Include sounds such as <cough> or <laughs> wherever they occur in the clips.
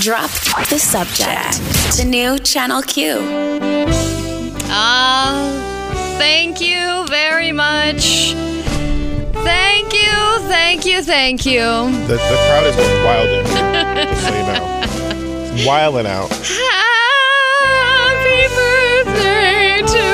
Drop the subject. The new Channel Q. Uh, thank you very much. Thank you, thank you, thank you. The, the crowd is going wilding. just so you know. <laughs> Wilding out. Happy birthday to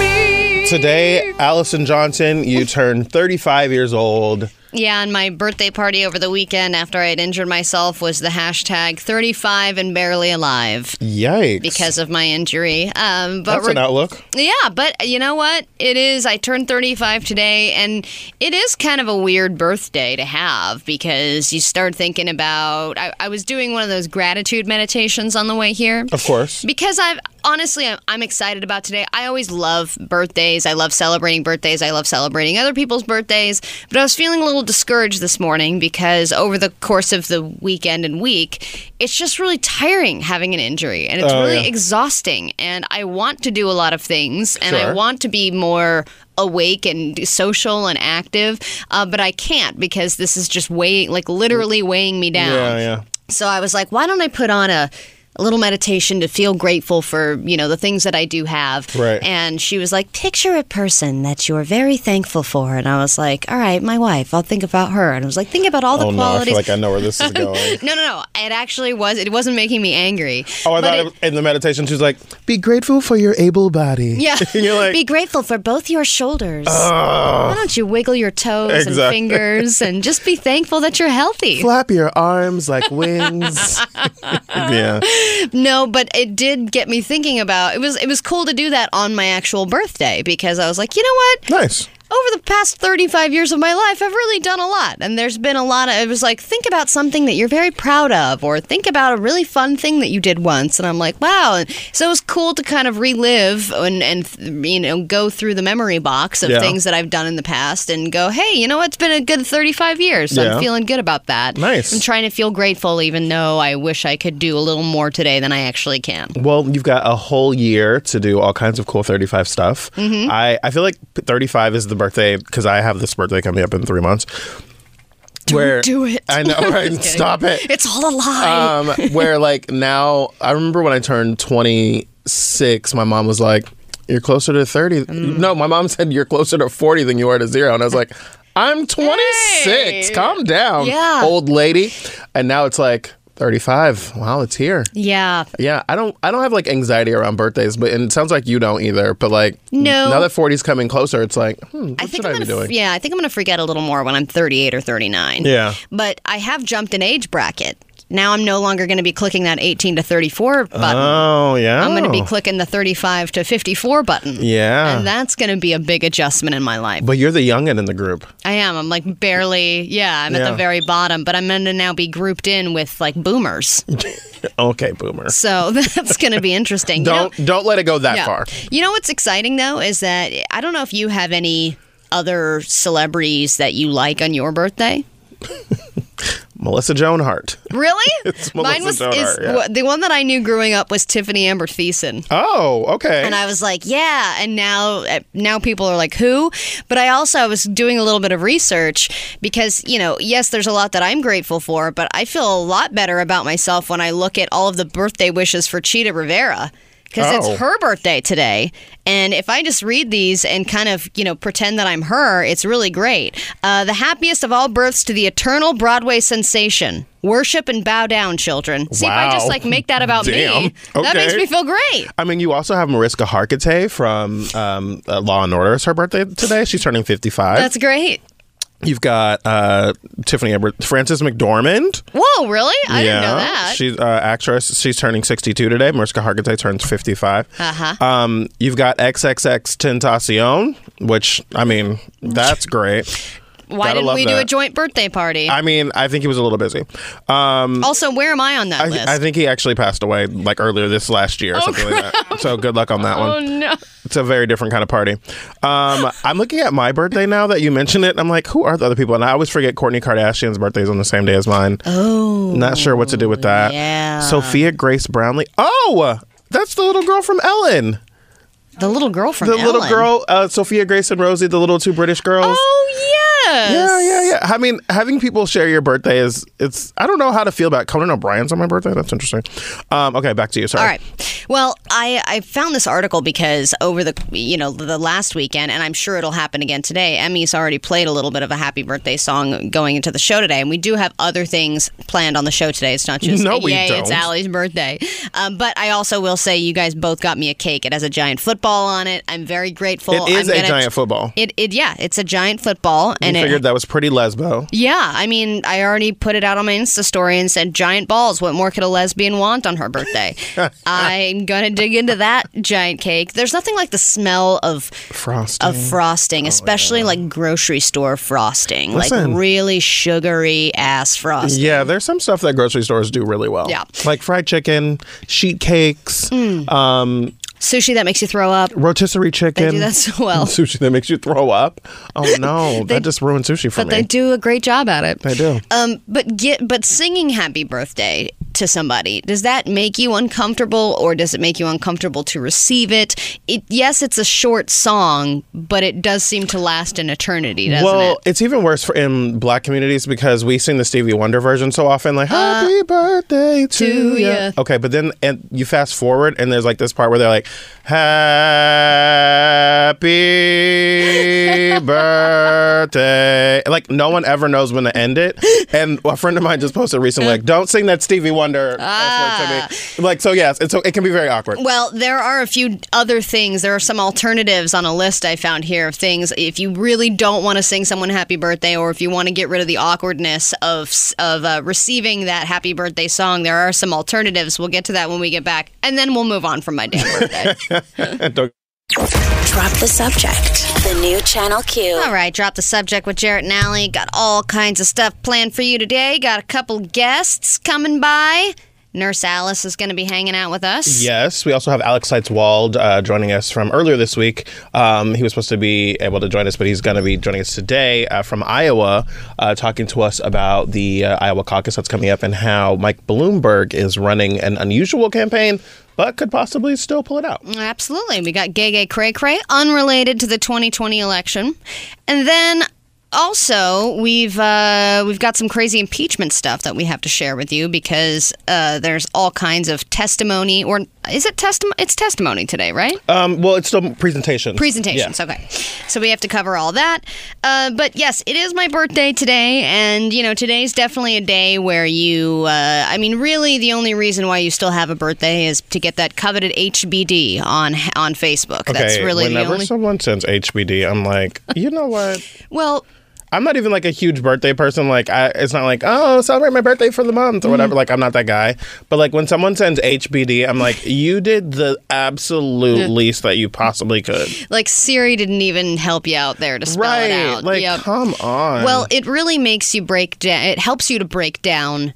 me. Today, Allison Johnson, you turn 35 years old. Yeah, and my birthday party over the weekend after I had injured myself was the hashtag 35 and barely alive Yikes. because of my injury. Um, but That's an outlook. Yeah, but you know what? It is. I turned 35 today, and it is kind of a weird birthday to have because you start thinking about. I, I was doing one of those gratitude meditations on the way here. Of course. Because I've honestly, I'm, I'm excited about today. I always love birthdays. I love celebrating birthdays. I love celebrating other people's birthdays. But I was feeling a little discouraged this morning because over the course of the weekend and week, it's just really tiring having an injury and it's Oh, really yeah. exhausting. And I want to do a lot of things and I want to be more awake and social and active, uh, but I can't because this is just weighing, like literally weighing me down. Yeah, yeah. So I was like, why don't I put on a, a little meditation to feel grateful for, you know, the things that I do have. Right. And she was like, picture a person that you're very thankful for. And I was like, all right, my wife, I'll think about her. And I was like, think about all the Oh no, I qualities. feel like I know where this is <laughs> going. no, no, no. It actually was. It wasn't making me angry. Oh, I thought it- it was, in the meditation she was like, "Be grateful for your able body." Yeah. <laughs> and you're like, Be grateful for both your shoulders. "Oh, Why don't you wiggle your toes and fingers and just be thankful that you're healthy? flap your arms like wings." <laughs> yeah. No, but it did get me thinking about it was it was cool to do that on my actual birthday because I was like, you know what? Nice. Over the past 35 years of my life, I've really done a lot. And there's been a lot of, it was like, think about something that you're very proud of, or think about a really fun thing that you did once. And I'm like, wow. And so it was cool to kind of relive and, and you know, go through the memory box of Yeah. things that I've done in the past and go, hey, you know what? It's been a good 35 years. So Yeah. I'm feeling good about that. Nice. I'm trying to feel grateful, even though I wish I could do a little more today than I actually can. Well, you've got a whole year to do all kinds of cool 35 stuff. Mm-hmm. I, I feel like 35 is the birthday because I have this birthday coming up in three months. where do it. I know, <laughs> right? Stop it. It's all a lie. um, where like now, I remember when I turned 26, my mom was like, "You're closer to 30." Mm. No, my mom said you're closer to 40 than you are to zero, and I was like, "I'm 26. Hey. Calm down, Yeah. old lady." And now it's like 35. Wow, it's here. yeah. Yeah, I don't I don't have like anxiety around birthdays, but and it sounds like you don't either. But like No. now that 40's coming closer, it's like, hmm, what I think should I'm I be gonna, doing? Yeah, I think I'm gonna forget a little more when I'm 38 or 39. Yeah. But I have jumped an age bracket. Now I'm no longer going to be clicking that 18 to 34 button. Oh yeah. I'm going to be clicking the 35 to 54 button. Yeah. And that's going to be a big adjustment in my life. but you're the youngin in the group. I am. I'm like barely, yeah, I'm at the very bottom, but I'm going to now be grouped in with like boomers. <laughs> Okay, boomer. So <laughs> that's going to be interesting. You know- Don't don't let it go that Yeah. far. You know what's exciting though is that I don't know if you have any other celebrities that you like on your birthday. <laughs> Melissa Joan Hart. <laughs> Really? It's Mine was Joan is, Hart, yeah. the one that I knew growing up was Tiffani Amber Thiessen. Oh, okay. And I was like, yeah. And now, uh, now people are like, who? But I also I was doing a little bit of research because, you know, yes, there's a lot that I'm grateful for, but I feel a lot better about myself when I look at all of the birthday wishes for Chita Rivera. Because Oh. it's her birthday today. And if I just read these and kind of, you know, pretend that I'm her, it's really great. Uh, the happiest of all births to the eternal Broadway sensation. Worship and bow down, children. See if I just like make that about Damn. me. That makes me feel great. I mean, you also have Mariska Hargitay from um, uh, Law and Order. It's her birthday today. She's turning 55. That's great. You've got uh, Tiffani Amber, Frances McDormand. Whoa, really? I yeah, didn't know that. She's uh, actress. She's turning 62 today. Mariska Hargitay turns 55. Uh-huh. Um, you've got XXX Tentacion, which I mean, that's great. Why gotta didn't we do a joint birthday party? I mean, I think he was a little busy. Um, also, where am I on that I, list? I think he actually passed away like earlier this last year or something like that. So good luck on that oh one. no. It's a very different kind of party. Um, I'm looking at my birthday now that you mentioned it. I'm like, who are the other people? And I always forget Kourtney Kardashian's birthday is on the same day as mine. Oh. Not sure what to do with that. yeah. Sophia Grace Brownlee. Oh, that's the little girl from Ellen. The little girl from The little girl, uh, Sophia Grace and Rosie, the little two British girls. Oh Yeah, yeah, yeah. Yeah. I mean, having people share your birthday is it's. I don't know how to feel about Conan O'Brien's on my birthday. That's interesting. Um, okay, back to you. Sorry. All right. Well, I, I found this article because over the you know the last weekend, and I'm sure it'll happen again today. Emmy's already played a little bit of a happy birthday song going into the show today, and we do have other things planned on the show today. It's not just No, yay, it's. Allie's birthday. Um, but I also will say you guys both got me a cake. It has a giant football on it. I'm very grateful. It is I'm a giant football. It, it yeah, it's a giant football, and it figured that was pretty lesbo. yeah, I mean, I already put it out on my Insta story and said, giant balls. What more could a lesbian want on her birthday? <laughs> I'm going to dig into that giant cake. There's nothing like the smell of Frosting. of frosting, especially like grocery store frosting, Listen. like really sugary ass frosting. Yeah, there's some stuff that grocery stores do really well. Yeah. Like fried chicken, sheet cakes, um, Sushi that makes you throw up. rotisserie chicken. They do that so well. <laughs> Sushi that makes you throw up. Oh no, <laughs> that just ruined sushi for But me. But they do a great job at it. They do. Um, but get but singing happy birthday to somebody does that make you uncomfortable or does it make you uncomfortable to receive it? It yes, it's a short song, but it does seem to last an eternity, doesn't well, it? it's even worse for in black communities because we sing the Stevie Wonder version so often, like "Happy birthday to, Uh, to ya." ya. Okay, but then and you fast forward and there's like this part where they're like "Happy birthday," like no one ever knows when to end it. And a friend of mine just posted recently, like, "Don't sing that Stevie Wonder." Ah. to me. Like so, yes, it's it can be very awkward. Well, there are a few other things. There are some alternatives on a list I found here of things. If you really don't want to sing someone happy birthday, or if you want to get rid of the awkwardness of of uh, receiving that happy birthday song, there are some alternatives. We'll get to that when we get back, and then we'll move on from my damn birthday. <laughs> <laughs> Don't- Drop the subject. The new Channel Q. All right, drop the subject with Jarrett and Allie. Got all kinds of stuff planned for you today. Got a couple guests coming by. Nurse Alice is going to be hanging out with us. Yes, we also have Alex Seitz-Wald uh, joining us from earlier this week. Um, he was supposed to be able to join us, but he's going to be joining us today uh, from Iowa, uh, talking to us about the uh, Iowa caucus that's coming up and how Mike Bloomberg is running an unusual campaign, but could possibly still pull it out. Absolutely. We got Gay Gay Cray Cray, unrelated to the 2020 election. And then also we've uh, we've got some crazy impeachment stuff that we have to share with you because uh, there's all kinds of testimony or is it testimony? It's testimony today, right? Um, well, it's still presentation. Presentations. Okay. So we have to cover all that. Uh, but yes, it is my birthday today. And, you know, today's definitely a day where you, uh, I mean, really the only reason why you still have a birthday is to get that coveted HBD on on Facebook. That's Okay, really the whenever only. someone sends HBD, I'm like, you know what? <laughs> Well, I'm not even like a huge birthday person. Like, I, it's not like, oh, celebrate my birthday for the month or whatever. Mm-hmm. Like, I'm not that guy. But like, when someone sends HBD, I'm like, you did the absolute least that you possibly could. like Siri didn't even help you out there to spell right? it out. Like, Yep. come on. Well, it really makes you break down. It helps you to break down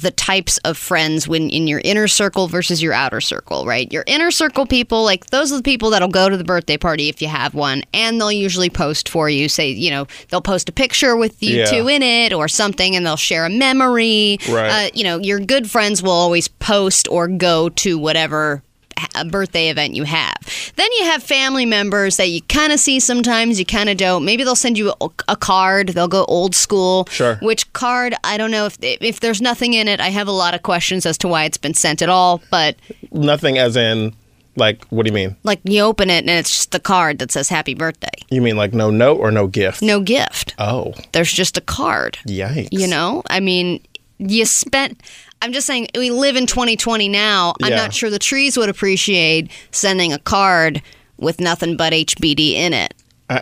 the types of friends when in your inner circle versus your outer circle, right? Your inner circle people, like those are the people that'll go to the birthday party if you have one, and they'll usually post for you. Say, you know, they'll post a picture with you Yeah. two in it or something, and they'll share a memory. Right. Uh, you know, your good friends will always post or go to whatever a birthday event you have. Then you have family members that you kind of see sometimes, you kind of don't. Maybe they'll send you a, a card. They'll go old school. Sure. Which card? I don't know if if there's nothing in it. I have a lot of questions as to why it's been sent at all. But nothing as in, like, what do you mean? like you open it and it's just the card that says happy birthday. You mean like no note or no gift? No gift. Oh, There's just a card. yikes. You know, I mean, you spent. I'm just saying, we live in 2020 now. I'm Yeah. not sure the trees would appreciate sending a card with nothing but HBD in it. Uh,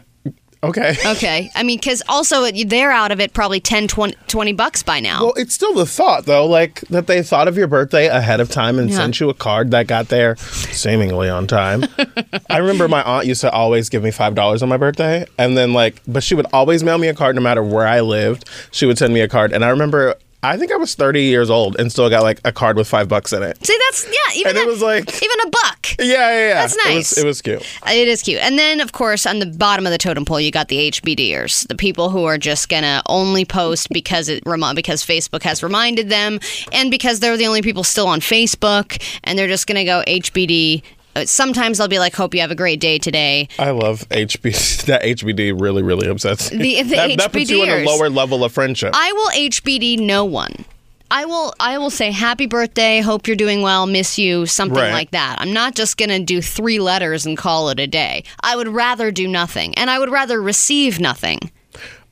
okay. <laughs> Okay. I mean, because also they're out of it probably 10, 20, 20 bucks by now. Well, it's still the thought, though, like that they thought of your birthday ahead of time and sent you a card that got there seemingly on time. <laughs> I remember my aunt used to always give me five dollars on my birthday, and then like, but she would always mail me a card no matter where I lived. She would send me a card, and I remember. I think I was 30 years old and still got like a card with five bucks in it. See, that's, yeah, even And it that- was like- even a buck. Yeah, yeah, yeah. That's It was, nice. it was cute. It is cute. And then, of course, on the bottom of the totem pole, you got the HBDers, the people who are just gonna only post because it because Facebook has reminded them, and because they're the only people still on Facebook, and they're just gonna go HBD uh, Uh, sometimes they'll be like, "Hope you have a great day today." I love HB. <laughs> That HBD really, really upsets me. The- the that, that puts you in a lower level of friendship. I will HBD no one. I will I will say happy birthday, hope you're doing well, miss you, something Right. like that. I'm not just going to do 3 letters and call it a day. I would rather do nothing and I would rather receive nothing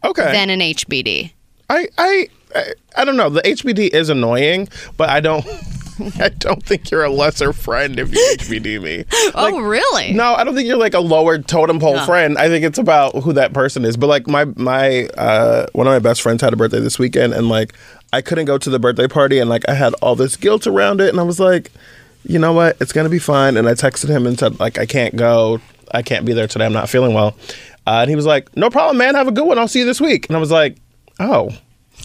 okay. than an HBD. I, I, I, I don't know. The HBD is annoying, but I don't. <laughs> <laughs> I don't think you're a lesser friend if you HBD me. <laughs> oh, really? No, I don't think you're like a lower totem pole friend. I think it's about who that person is. But like my my uh, one of my best friends had a birthday this weekend, and like I couldn't go to the birthday party, and like I had all this guilt around it, and I was like, you know what, it's gonna be fine. And I texted him and said like I can't go, I can't be there today. I'm not feeling well. Uh, and he was like, no problem, man. Have a good one. I'll see you this week. And I was like, oh.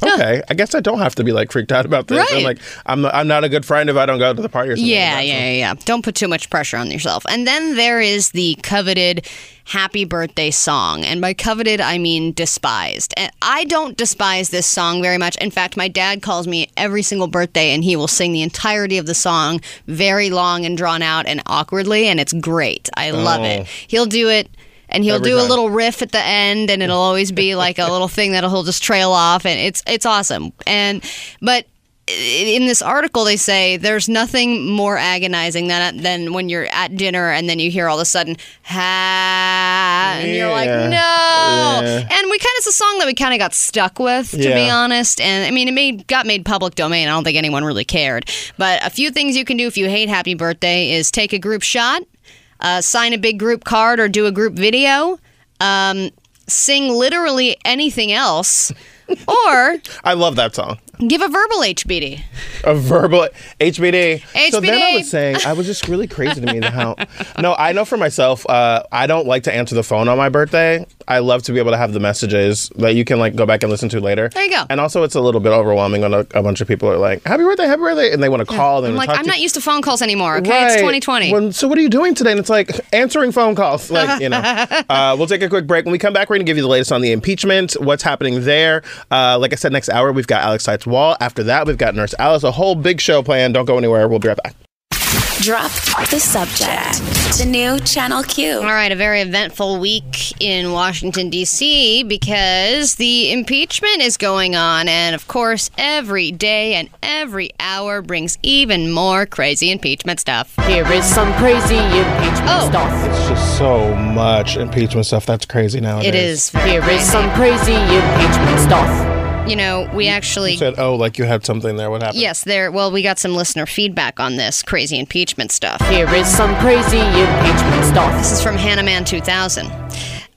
Okay, I guess I don't have to be like freaked out about this. Right. I'm like, I'm not, I'm not a good friend if I don't go to the party or something. Yeah, like yeah, yeah, yeah. Don't put too much pressure on yourself. And then there is the coveted happy birthday song. And by coveted, I mean despised. And I don't despise this song very much. In fact, my dad calls me every single birthday and he will sing the entirety of the song very long and drawn out and awkwardly. And it's great. I love Oh. it. He'll do it. And he'll Every do a little riff at the end, and it'll always be like a little thing that he'll just trail off, and it's it's awesome. And but in this article they say there's nothing more agonizing than than when you're at dinner and then you hear all of a sudden ha and you're like no. Yeah. and we kind of it's a song that we kind of got stuck with to be honest and i mean it made got made public domain. I don't think anyone really cared. But a few things you can do if you hate happy birthday is take a group shot uh, sign a big group card or do a group video um, sing literally anything else <laughs> or I love that song. Give a verbal hbd A verbal HBD. So then I was saying, I was just really crazy to me how. No, I know for myself, uh, I don't like to answer the phone on my birthday. I love to be able to have the messages that you can like go back and listen to later. There you go. And also, it's a little bit overwhelming when a, a bunch of people are like, "Happy birthday, happy birthday," and they want to call. They I'm like, I'm not you. used to phone calls anymore. Okay, it's 2020. Well, so what are you doing today? And it's like answering phone calls. <laughs> Like, you know. uh, we'll take a quick break. When we come back, we're going to give you the latest on the impeachment, what's happening there. Uh, like I said, next hour, we've got Alex Seitz Wald. After that, we've got Nurse Alice. A whole big show planned. Don't go anywhere. We'll be right back. Drop the subject. The new Channel Q. All right, a very eventful week in Washington, D.C., because the impeachment is going on. And of course, every day and every hour brings even more crazy impeachment stuff. Here is some crazy impeachment Oh. stuff. It's just so much impeachment stuff. That's crazy nowadays. It is. very Here is crazy. some crazy impeachment stuff. You know, we actually. You said, oh, like you had something there. What happened? Yes, there. Well, we got some listener feedback on this crazy impeachment stuff. Here is some crazy impeachment stuff. This is from Hannah Man 2000.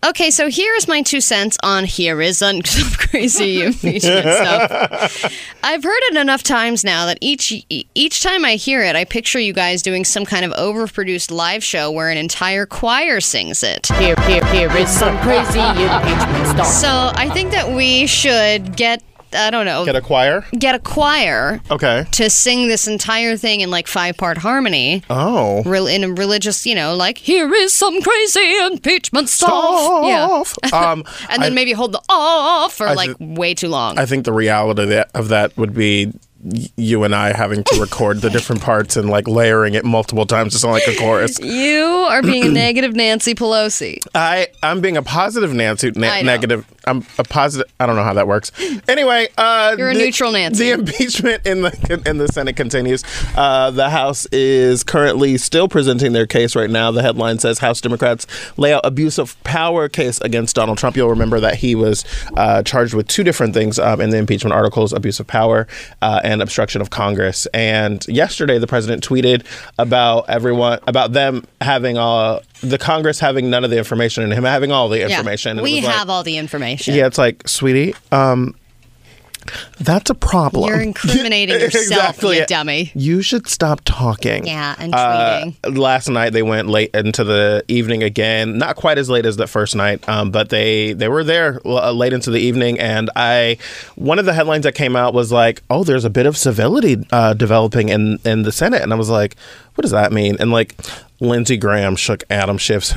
Okay, so here is my two cents on here is <laughs> some crazy impeachment stuff. <laughs> I've heard it enough times now that each each time I hear it, I picture you guys doing some kind of overproduced live show where an entire choir sings it. Here, here, here is some crazy <laughs> impeachment stuff. So I think that we should get I don't know Get a choir? get a choir Okay. to sing this entire thing in like five part harmony. Oh. Real in a religious, you know, like here is some crazy impeachment stuff. Yeah. Um, <laughs> and then I- maybe hold the off for I like thi- way too long. I think the reality of that, of that would be you and I having to record the different parts and like layering it multiple times to sound like a chorus. <laughs> you are being a <clears throat> negative Nancy Pelosi. I I'm being a positive Nancy, na- negative. I'm a positive. I don't know how that works. Anyway, uh, You're a the- neutral Nancy. The impeachment in the in the Senate continues. Uh, the House is currently still presenting their case right now. The headline says House Democrats lay out abuse of power case against Donald Trump. You'll remember that he was uh, charged with two different things um, in the impeachment articles: abuse of power uh, and obstruction of Congress. And yesterday, the president tweeted about everyone about them having all the Congress having none of the information and him having all the information. It we was like- have all the information. yeah, it's like, sweetie, um, that's a problem. You're incriminating <laughs> yourself, you dummy. You should stop talking. Yeah, and Uh, tweeting. last night they went late into the evening again. Not quite as late as the first night, um, but they they were there uh, late into the evening. And I, one of the headlines that came out was like, "Oh, there's a bit of civility uh, developing in in the Senate," and I was like. What does that mean? And like Lindsey Graham shook Adam Schiff's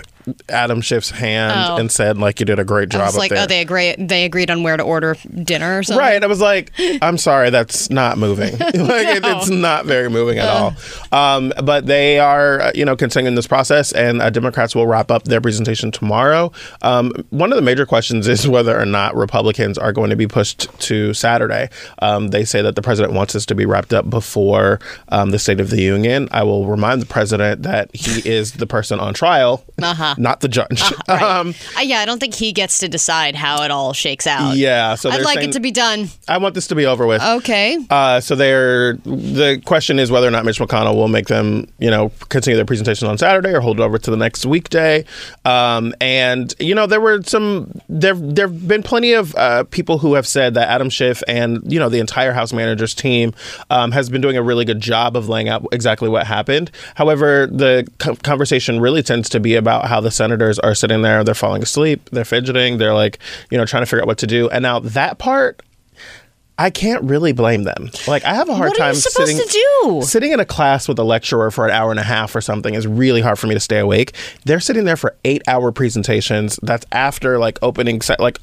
Adam Schiff's hand Oh. and said like you did a great job I was like, there. oh, they agree. They agreed on where to order dinner or something. Right. I was like, <laughs> I'm sorry, that's not moving. <laughs> <laughs> like, it, it's not very moving at all. Um, but they are, uh, you know, continuing this process, and uh, Democrats will wrap up their presentation tomorrow. Um, one of the major questions is whether or not Republicans are going to be pushed to Saturday. Um, they say that the president wants this to be wrapped up before um, the State of the Union. I will remind the president that he <laughs> is the person on trial, Uh-huh. not the judge. <laughs> Right. Um, Uh, yeah, I don't think he gets to decide how it all shakes out. yeah. So I'd like saying, it to be done. I want this to be over with. Okay. Uh, so they're the question is whether or not Mitch McConnell will make them, you know, continue their presentation on Saturday or hold it over to the next weekday. Um, and you know, there were some there there've been plenty of uh, people who have said that Adam Schiff and you know the entire House managers team um, has been doing a really good job of laying out exactly what happened. However, the co- conversation really tends to be about how the senators are sitting there, they're falling asleep, they're fidgeting, they're like, you know, trying to figure out what to do. And now that part I can't really blame them. Like I have a hard What are time you supposed sitting to do? sitting in a class with a lecturer for an hour and a half or something is really hard for me to stay awake. They're sitting there for 8-hour presentations. That's after like opening set like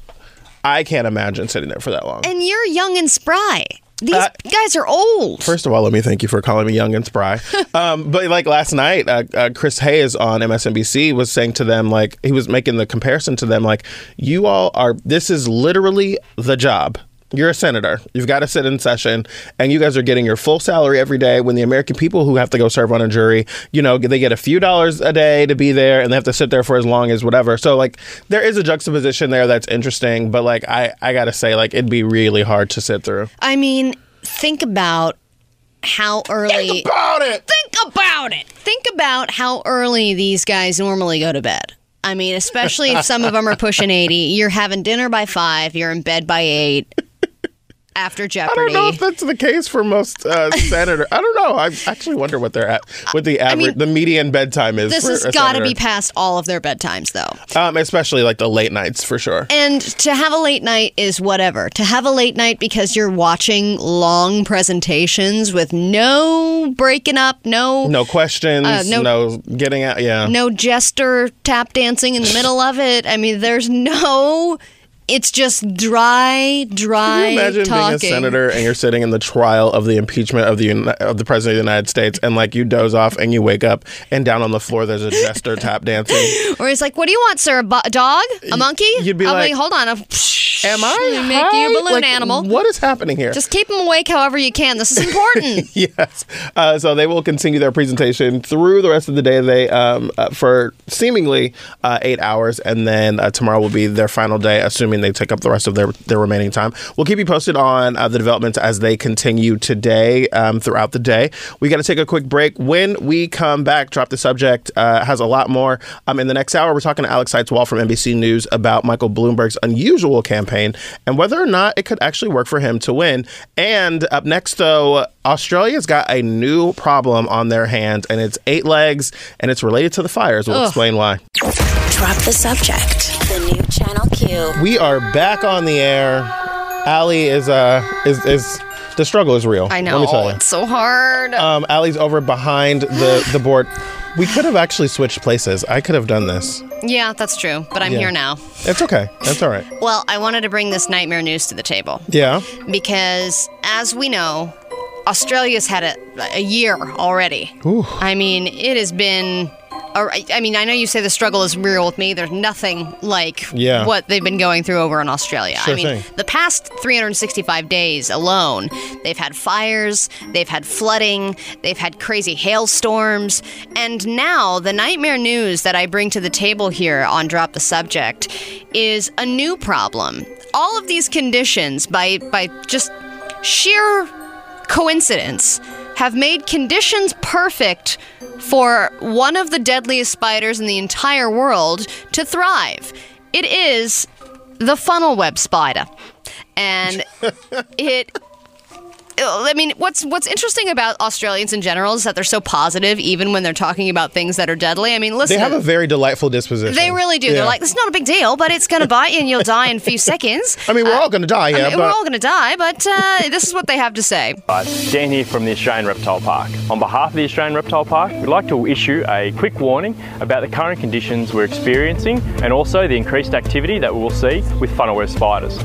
I can't imagine sitting there for that long. And you're young and spry. These Uh, guys are old. First of all, let me thank you for calling me young and spry. <laughs> um, but like last night, uh, uh, Chris Hayes on MSNBC was saying to them, like he was making the comparison to them, like you all are. This is literally the job. You're a senator. You've got to sit in session, and you guys are getting your full salary every day. When the American people who have to go serve on a jury, you know, they get a few dollars a day to be there, and they have to sit there for as long as whatever. So like, there is a juxtaposition there that's interesting. But like, I I gotta say, like, it'd be really hard to sit through. I mean, think about how early. Think About it. Think about it. Think about how early these guys normally go to bed. I mean, especially if some of them are pushing 80. You're having dinner by 5, you're in bed by 8 after Jeopardy. I don't know if that's the case for most uh, <laughs> senator. I don't know. I actually wonder what they're at, what the average, mean, the median bedtime is. this has got to be past all of their bedtimes, though. um, especially like the late nights for sure. And to have a late night is whatever. To have a late night because you're watching long presentations with no breaking up, no No questions, Uh, no- no, getting out. Yeah, no jester tap dancing in the middle of it. I mean, there's no. It's just dry, dry Can you imagine talking. being a senator and you're sitting in the trial of the impeachment of the of the president of the United States, and like you doze off and you wake up, and down on the floor there's a jester <laughs> tap dancing. Or he's like, "What do you want, sir? A, a dog? A monkey?" you'd be I'm like, "Hold on, a, Am I make high? you a balloon Like, animal? What is happening here? Just keep him awake however you can. This is important." <laughs> yes. Uh, so they will continue their presentation through the rest of the day. They um, uh, for seemingly uh, eight hours, and then uh, tomorrow will be their final day, assuming they take up the rest of their their remaining time. We'll keep you posted on uh, the developments as they continue today um, throughout the day. We got to take a quick break. When we come back, drop the subject uh, has a lot more. Um, in the next hour, we're talking to Alex Seitz-Wald from NBC News about Michael Bloomberg's unusual campaign and whether or not it could actually work for him to win. And up next, though, Australia's got a new problem on their hands, and it's eight legs, and it's related to the fires. We'll explain why. Drop the subject. The new Channel Q. We are back on the air. Allie is uh is is the struggle is real. I know Let me tell you. it's so hard. Um, Allie's over behind the the board. We could have actually switched places. I could have done this. yeah, that's true. But I'm Yeah. here now. It's okay. That's all right. Well, I wanted to bring this nightmare news to the table Yeah. because, as we know, Australia's had a, a year already. Ooh. I mean, it has been. Or- I mean, I know you say the struggle is real with me. There's nothing like Yeah. what they've been going through over in Australia. Sure I mean, thing. the past 365 days alone, they've had fires, they've had flooding, they've had crazy hailstorms, and now the nightmare news that I bring to the table here on Drop the Subject is a new problem. All of these conditions, by by just sheer coincidence, have made conditions perfect for one of the deadliest spiders in the entire world to thrive. It is the funnel web spider. And <laughs> it I mean, what's what's interesting about Australians in general is that they're so positive, even when they're talking about things that are deadly. I mean, listen, They have a very delightful disposition. they really do. Yeah. They're like, it's not a big deal, but it's going to bite you and you'll die in a few <laughs> seconds. I mean, we're all going to die, I mean, but we're all going to die, but uh, this is what they have to say. Hi, Dan here from the Australian Reptile Park. On behalf of the Australian Reptile Park, we'd like to issue a quick warning about the current conditions we're experiencing and also the increased activity that we will see with funnel web spiders.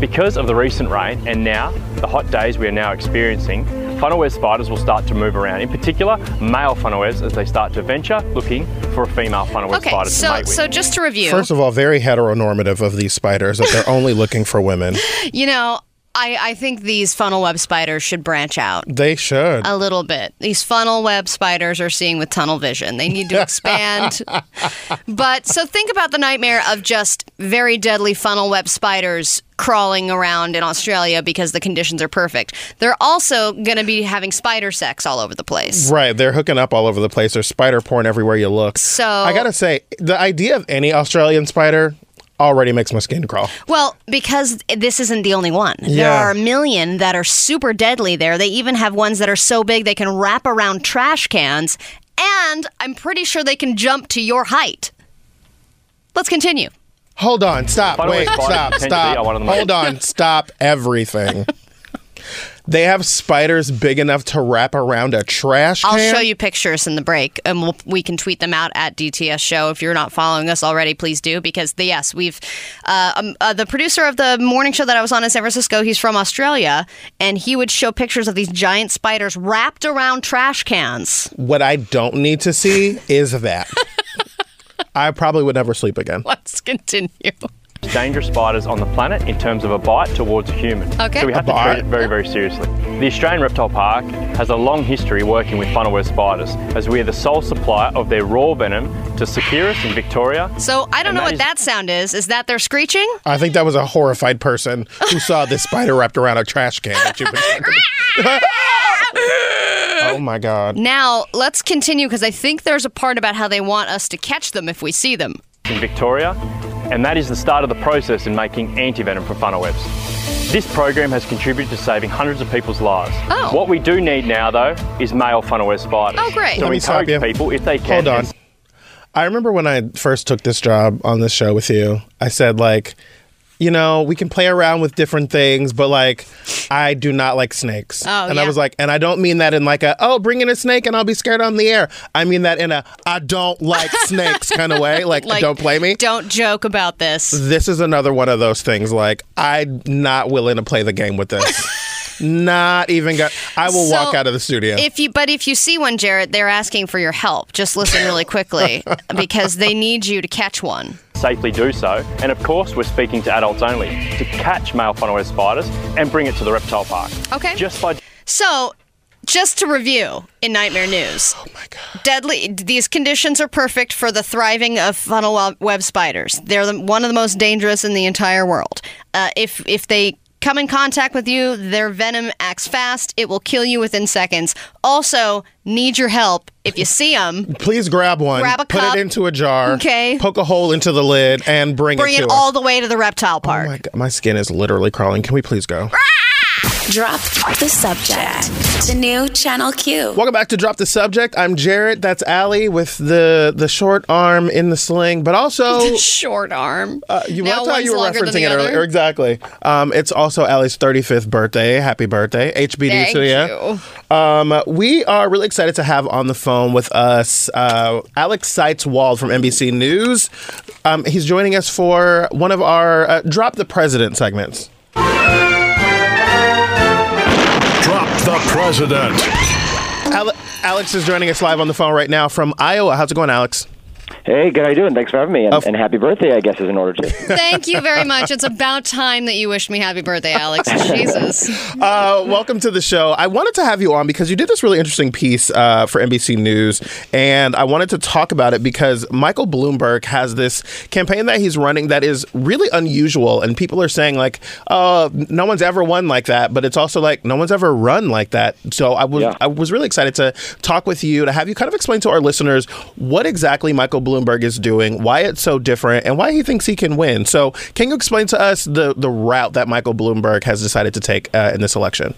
Because of the recent rain and now the hot days we are now experiencing, funnel web spiders will start to move around. In particular, male funnel webs as they start to venture looking for a female funnel web Okay, spider to so mate with. so just to review, first of all, very heteronormative of these spiders that they're only looking for women. <laughs> you know, I, I think these funnel web spiders should branch out. They should. a little bit. These funnel web spiders are seeing with tunnel vision. They need to expand. <laughs> but so think about the nightmare of just very deadly funnel web spiders crawling around in Australia because the conditions are perfect. They're also going to be having spider sex all over the place. Right, they're hooking up all over the place. There's spider porn everywhere you look. So- I gotta say, the idea of any Australian spider already makes my skin crawl. Well, because this isn't the only one. There Yeah. are a million that are super deadly there. They even have ones that are so big they can wrap around trash cans, and I'm pretty sure they can jump to your height. Let's continue. Hold on, stop, Funnel wait, web stop, potentially stop. are one Hold on, stop everything. <laughs> they have spiders big enough to wrap around a trash can. I'll show you pictures in the break, and we'll, we can tweet them out at DTS Show. If you're not following us already, please do because the, yes, we've uh, um, uh, the producer of the morning show that I was on in San Francisco. He's from Australia, and he would show pictures of these giant spiders wrapped around trash cans. What I don't need to see is that. <laughs> I probably would never sleep again. Let's continue. Dangerous spiders on the planet in terms of a bite towards a human. Okay. So we have A to bite? treat it very, very seriously. The Australian Reptile Park has a long history working with funnel web spiders, as we are the sole supplier of their raw venom to Seqirus in Victoria. So I don't And know that what is- that sound is. Is that they're screeching? I think that was a horrified person who saw this spider wrapped around a trash can that you've been <laughs> Oh my god. Now let's continue because I think there's a part about how they want us to catch them if we see them. in Victoria, and that is the start of the process in making antivenom for funnel webs. This program has contributed to saving hundreds of people's lives. Oh. What we do need now, though, is male funnel web spiders. Oh, great. So Let we me stop encourage you. people, if they can, Hold on. I remember when I first took this job on this show with you, I said, like, you know, we can play around with different things, but like, I do not like snakes. Oh, and I was like, and I don't mean that in like a, oh, bring in a snake and I'll be scared on the air. I mean that in a, I don't like <laughs> snakes kind of way. Like, Like, don't play me. Don't joke about this. This is another one of those things. Like, I'm not willing to play the game with this. <laughs> not even got, I will So, walk out of the studio. If you, but if you see one, Jarrett, they're asking for your help. Just listen really quickly <laughs> because they need you to catch one. Safely do so. And of course, we're speaking to adults only to catch male funnel web spiders and bring it to the reptile park. Okay. Just by So, just to review in Nightmare News. Oh my god. Deadly these conditions are perfect for the thriving of funnel web- web spiders. They're the, one of the most dangerous in the entire world. Uh, if if they come in contact with you, their venom acts fast. It will kill you within seconds. Also, need your help if you see them. Please grab one, Grab a put cup. it into a jar, Okay. poke a hole into the lid, and bring. Bring it it all us. the way to the reptile oh park. Oh my, God, my skin is literally crawling. Can we please go? Ah! Drop the subject. The new Channel Q. Welcome back to Drop the Subject. I'm Jarrett. That's Allie with the the short arm in the sling, but also <laughs> Short arm. uh, you now that's how you were one's than referencing the it earlier. other. Exactly. Um, it's also Allie's 35th birthday. Happy birthday, HBD Thank to you. you. Um, we are really excited to have on the phone with us uh, Alex Seitz-Wald from NBC News. Um, he's joining us for one of our uh, Drop the President segments. The president. Ale- Alex is joining us live on the phone right now from Iowa. How's it going, Alex? Hey, good. How you doing? Thanks for having me, and, Of- and happy birthday. I guess is in order to. <laughs> Thank you very much. It's about time that you wished me happy birthday, Alex. <laughs> Jesus. Uh, welcome to the show. I wanted to have you on because you did this really interesting piece uh, for NBC News, and I wanted to talk about it because Michael Bloomberg has this campaign that he's running that is really unusual, and people are saying like, "Oh, no one's ever won like that," but it's also like no one's ever run like that. So I was Yeah. I was really excited to talk with you to have you kind of explain to our listeners what exactly Michael Bloomberg is doing, why it's so different, and why he thinks he can win. So can you explain to us the the route that Michael Bloomberg has decided to take uh, in this election?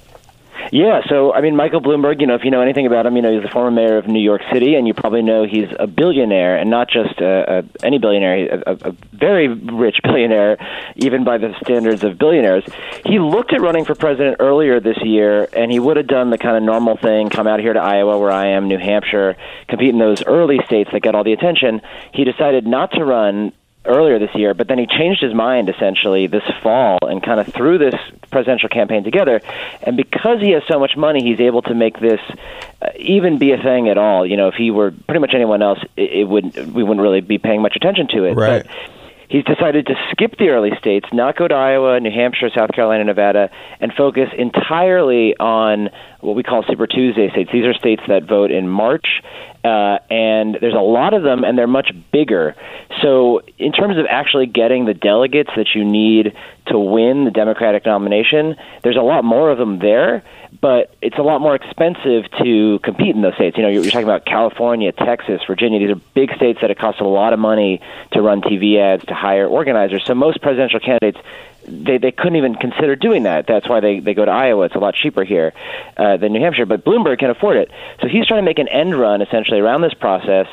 Yeah, so I mean, Michael Bloomberg. You know, if you know anything about him, you know he's the former mayor of New York City, and you probably know he's a billionaire, and not just a, a, any billionaire, a, a very rich <laughs> billionaire, even by the standards of billionaires. He looked at running for president earlier this year, and he would have done the kind of normal thing: come out here to Iowa, where I am, New Hampshire, compete in those early states that get all the attention. He decided not to run earlier this year, but then he changed his mind essentially this fall and kind of threw this presidential campaign together. And because he has so much money, he's able to make this uh, even be a thing at all. You know, if he were pretty much anyone else, it, it would we wouldn't really be paying much attention to it. Right. But he's decided to skip the early states, not go to Iowa, New Hampshire, South Carolina, Nevada, and focus entirely on what we call Super Tuesday states. These are states that vote in March, uh, and there's a lot of them, and they're much bigger. So, in terms of actually getting the delegates that you need to win the Democratic nomination, there's a lot more of them there, but it's a lot more expensive to compete in those states. You know, you're, you're talking about California, Texas, Virginia. These are big states that it costs a lot of money to run TV ads, to hire organizers. So, most presidential candidates they they couldn't even consider doing that. That's why they they go to Iowa. It's a lot cheaper here uh, than New Hampshire. But Bloomberg can afford it, so he's trying to make an end run essentially around this process.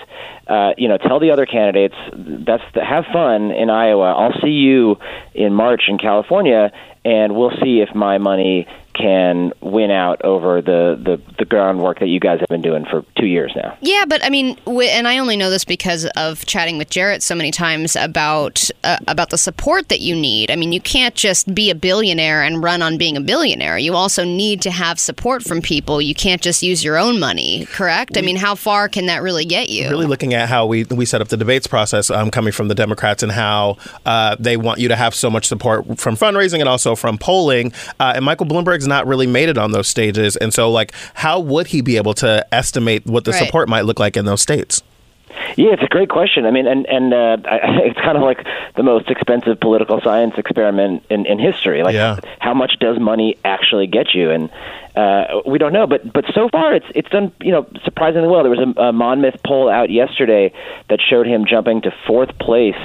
Uh, you know, tell the other candidates that's the, have fun in Iowa. I'll see you in March in California, and we'll see if my money can win out over the, the, the groundwork that you guys have been doing for two years now. Yeah, but I mean, and I only know this because of chatting with Jarrett so many times about uh, about the support that you need. I mean, you can't just be a billionaire and run on being a billionaire. You also need to have support from people. You can't just use your own money, correct? I mean, how far can that really get you? Really looking at how we we set up the debates process, um, coming from the Democrats, and how uh, they want you to have so much support from fundraising and also from polling. Uh, and Michael Bloomberg's not really made it on those stages, and so like, how would he be able to estimate what the Right. support might look like in those states? Yeah, it's a great question. I mean, and and uh, <laughs> I, it's kind of like the most expensive political science experiment in, in history. Like, Yeah. how much does money actually get you? And uh, we don't know. But but so far, it's it's done you know surprisingly well. There was a, a Monmouth poll out yesterday that showed him jumping to fourth place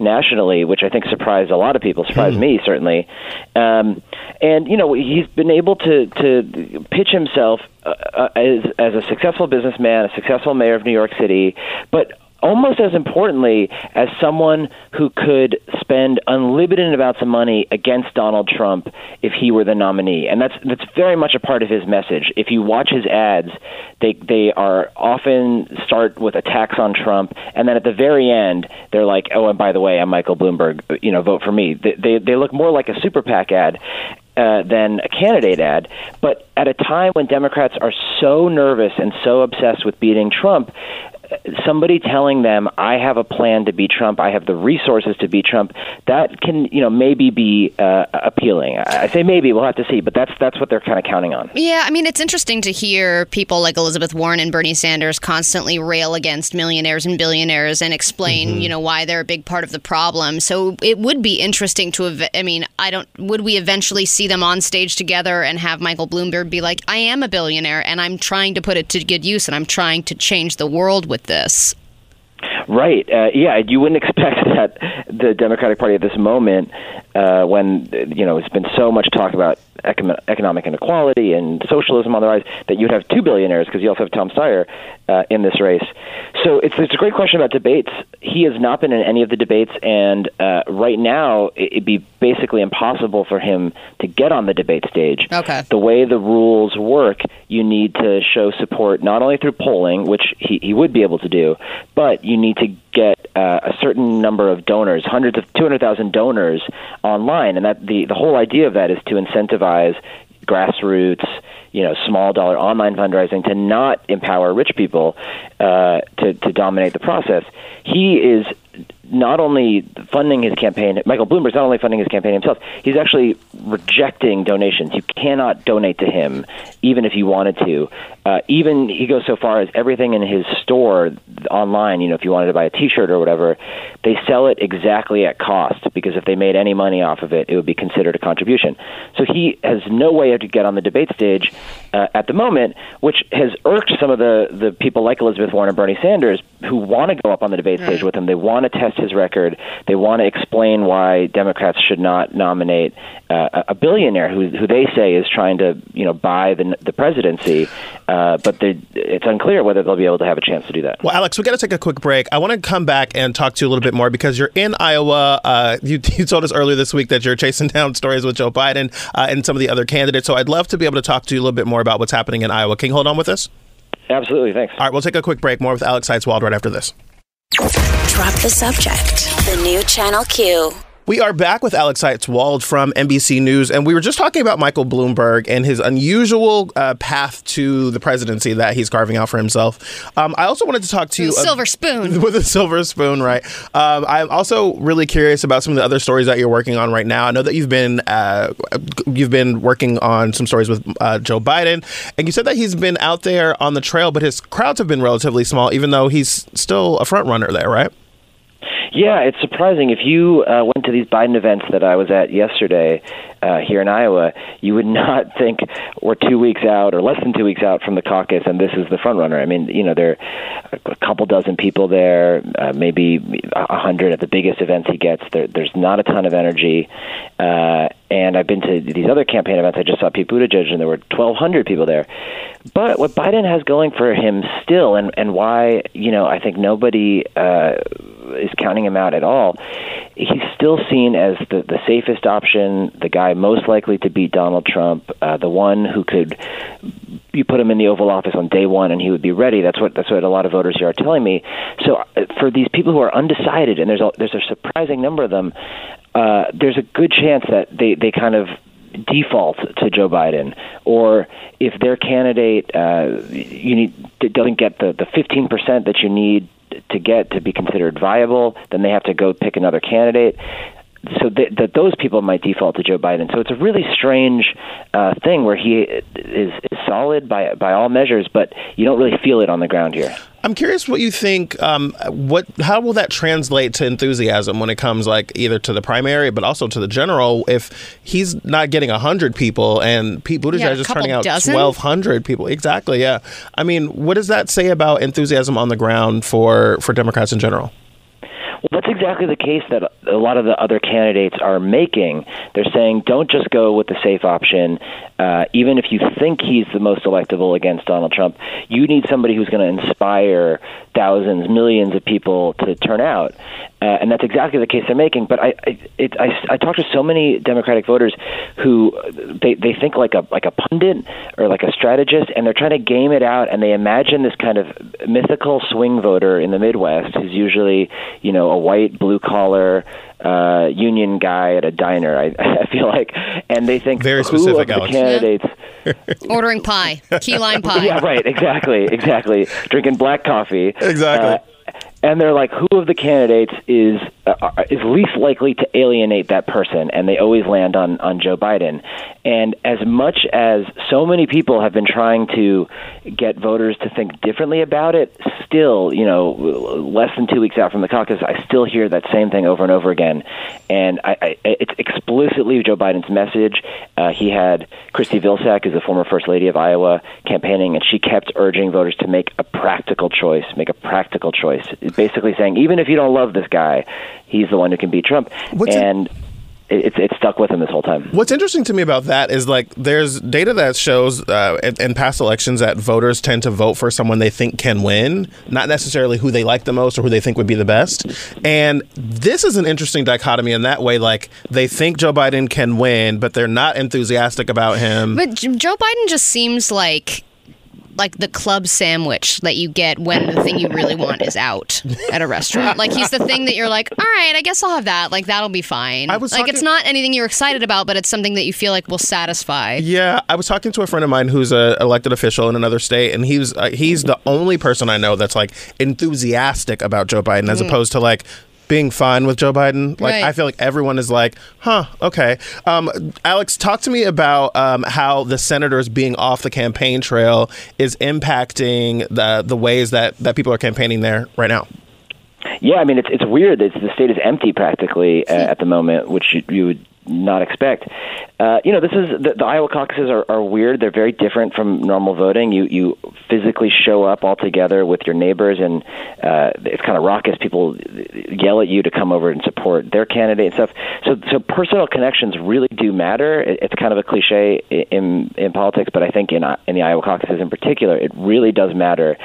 nationally, which I think surprised a lot of people. Surprised me certainly. Um, and you know he's been able to to pitch himself uh, uh, as as a successful businessman, a successful mayor of New York City, but almost as importantly as someone who could spend unlimited amounts of money against Donald Trump if he were the nominee. And that's that's very much a part of his message. If you watch his ads, they they are often start with attacks on Trump and then at the very end they're like, "Oh, and by the way, I'm Michael Bloomberg, you know, vote for me." They they, they look more like a super PAC ad uh, than a candidate ad. But at a time when Democrats are so nervous and so obsessed with beating Trump, somebody telling them, "I have a plan to beat Trump. I have the resources to beat Trump," that can, you know, maybe be uh, appealing. I I say maybe. We'll have to see. But that's that's what they're kind of counting on. Yeah, I mean, it's interesting to hear people like Elizabeth Warren and Bernie Sanders constantly rail against millionaires and billionaires and explain, you know, why they're a big part of the problem. So it would be interesting to, ev- I mean, I don't, would we eventually see them on stage together and have Michael Bloomberg be like, I am a billionaire and I'm trying to put it to good use and I'm trying to change the world with this? Right. Uh, yeah, you wouldn't <laughs> expect that the Democratic Party at this moment, uh, when you know it's been so much talk about econ- economic inequality and socialism on the rise, that you'd have two billionaires because you also have Tom Steyer uh, in this race. So it's it's a great question about debates. He has not been in any of the debates, and uh, right now it- it'd be basically impossible for him to get on the debate stage. Okay. The way the rules work, you need to show support not only through polling, which he, he would be able to do, but you need to get uh, a certain number of donors, hundreds of 200,000 donors online, and that the the whole idea of that is to incentivize grassroots, you know, small dollar online fundraising to not empower rich people uh, to to dominate the process. He is not only funding his campaign, Michael Bloomberg's not only funding his campaign himself, he's actually rejecting donations. You cannot donate to him, even if you wanted to. Uh, even he goes so far as everything in his store online, you know, if you wanted to buy a T-shirt or whatever, they sell it exactly at cost because if they made any money off of it, it would be considered a contribution. So he has no way to get on the debate stage uh, at the moment, which has irked some of the the people like Elizabeth Warren and Bernie Sanders who want to go up on the debate stage with him. They want want to test his record. They want to explain why Democrats should not nominate uh, a- a billionaire who who they say is trying to you know buy the the presidency. Uh, but it's unclear whether they'll be able to have a chance to do that. Well, Alex, we got to take a quick break. I want to come back and talk to you a little bit more because you're in Iowa. Uh, you, <laughs> you told us earlier this week that you're chasing down stories with Joe Biden uh, and some of the other candidates. So I'd love to be able to talk to you a little bit more about what's happening in Iowa. Can you hold on with us? Absolutely, thanks. All right, we'll take a quick break. More with Alex Seitz-Wald right after this. Drop the subject. The new Channel Q. We are back with Alex Seitz-Wald from NBC News, and we were just talking about Michael Bloomberg and his unusual uh, path to the presidency that he's carving out for himself. Um, I also wanted to talk to you With a silver spoon. <laughs> with a silver spoon, right? Um, I'm also really curious about some of the other stories that you're working on right now. I know that you've been uh, you've been working on some stories with uh, Joe Biden, and you said that he's been out there on the trail, but his crowds have been relatively small, even though he's still a front runner there, right? Yeah, it's surprising. If you uh, went to these Biden events that I was at yesterday uh, here in Iowa, you would <laughs> not think we're two weeks out or less than two weeks out from the caucus, and this is the front runner. I mean, you know, there are a couple dozen people there, uh, maybe a hundred at the biggest events he gets. There, there's not a ton of energy, uh, and I've been to these other campaign events. I just saw Pete Buttigieg, and there were 1,200 people there. But what Biden has going for him still, and and why you know I think nobody uh, is counting him out at all. He's still seen as the the safest option, the guy most likely to beat Donald Trump, uh, the one who could you put him in the Oval Office on day one and he would be ready. That's what that's what a lot of voters here are telling me. So uh, for these people who are undecided, and there's a, there's a surprising number of them, uh, there's a good chance that they they kind of default to Joe Biden, or if their candidate uh, you need doesn't get the the 15 percent that you need to get to be considered viable, then they have to go pick another candidate. So that, that those people might default to Joe Biden. So it's a really strange uh, thing where he is, is solid by by all measures, but you don't really feel it on the ground here. I'm curious what you think. Um, what how will that translate to enthusiasm when it comes like either to the primary but also to the general? If he's not getting hundred people and Pete Buttigieg Yeah, is couple turning out twelve hundred people, exactly. Yeah, I mean, what does that say about enthusiasm on the ground for for Democrats in general? Well, that's exactly the case that a lot of the other candidates are making. They're saying don't just go with the safe option. Uh, even if you think he's the most electable against Donald Trump, you need somebody who's going to inspire thousands, millions of people to turn out. Uh, and that's exactly the case they're making. But I, I, it, I, I talk to so many Democratic voters who they, they think like a like a pundit or like a strategist, and they're trying to game it out, and they imagine this kind of mythical swing voter in the Midwest who's usually you know a white blue collar uh, union guy at a diner. I, <laughs> I feel like, and they think Very who specific, of the Alex. candidates. Ordering pie, key lime <laughs> pie. Yeah, right. Exactly. Exactly. Drinking black coffee. Exactly. Uh, and they're like, who of the candidates is is least likely to alienate that person? And they always land on on Joe Biden. And as much as so many people have been trying to get voters to think differently about it, still, you know, less than two weeks out from the caucus, I still hear that same thing over and over again. And I, I, it's explicitly Joe Biden's message. Uh, he had Christie Vilsack, who's the former First Lady of Iowa, campaigning, and she kept urging voters to make a practical choice, make a practical choice. Basically saying, even if you don't love this guy, he's the one who can beat Trump. What's it- and it, it's it's stuck with him this whole time. What's interesting to me about that is like there's data that shows uh, in, in past elections that voters tend to vote for someone they think can win, not necessarily who they like the most or who they think would be the best. And this is an interesting dichotomy in that way. Like they think Joe Biden can win, but they're not enthusiastic about him. But J- Joe Biden just seems like like the club sandwich that you get when the thing you really want is out at a restaurant. Like he's the thing that you're like, all right, I guess I'll have that. Like that'll be fine. I was like talking- it's not anything you're excited about, but it's something that you feel like will satisfy. Yeah, I was talking to a friend of mine who's a elected official in another state, and he was uh, he's the only person I know that's like enthusiastic about Joe Biden, as opposed to like being fine with Joe Biden. Like Right. I feel like everyone is like, huh, okay. Um, Alex, talk to me about um, how the senators being off the campaign trail is impacting the the ways that that people are campaigning there right now. Yeah, I mean it's it's weird. It's, the state is empty practically uh, at the moment, which you, you would not expect. Uh, you know, this is the, the Iowa caucuses are, are weird. They're very different from normal voting. You you physically show up all together with your neighbors, and uh, it's kind of raucous. People yell at you to come over and support their candidate and stuff. So so personal connections really do matter. It, it's kind of a cliche in in politics, but I think in in the Iowa caucuses in particular, it really does matter.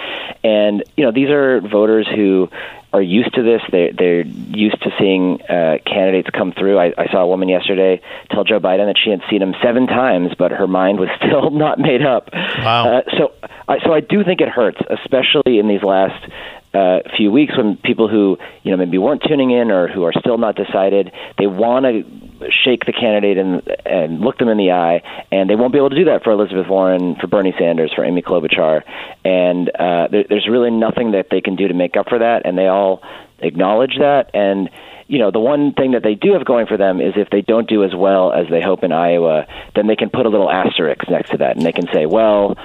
And you know, these are voters who are used to this. They're, they're used to seeing uh, candidates come through. I, I saw a woman yesterday tell Joe Biden that she had seen him seven times, but her mind was <laughs> still not made up. Wow. Uh, so I, so I do think it hurts, especially in these last uh, few weeks when people who you know maybe weren't tuning in or who are still not decided, they want to shake the candidate and and look them in the eye, and they won't be able to do that for Elizabeth Warren, for Bernie Sanders, for Amy Klobuchar, and uh, there, there's really nothing that they can do to make up for that, and they all acknowledge that and you know, the one thing that they do have going for them is if they don't do as well as they hope in Iowa, then they can put a little asterisk next to that, and they can say, well,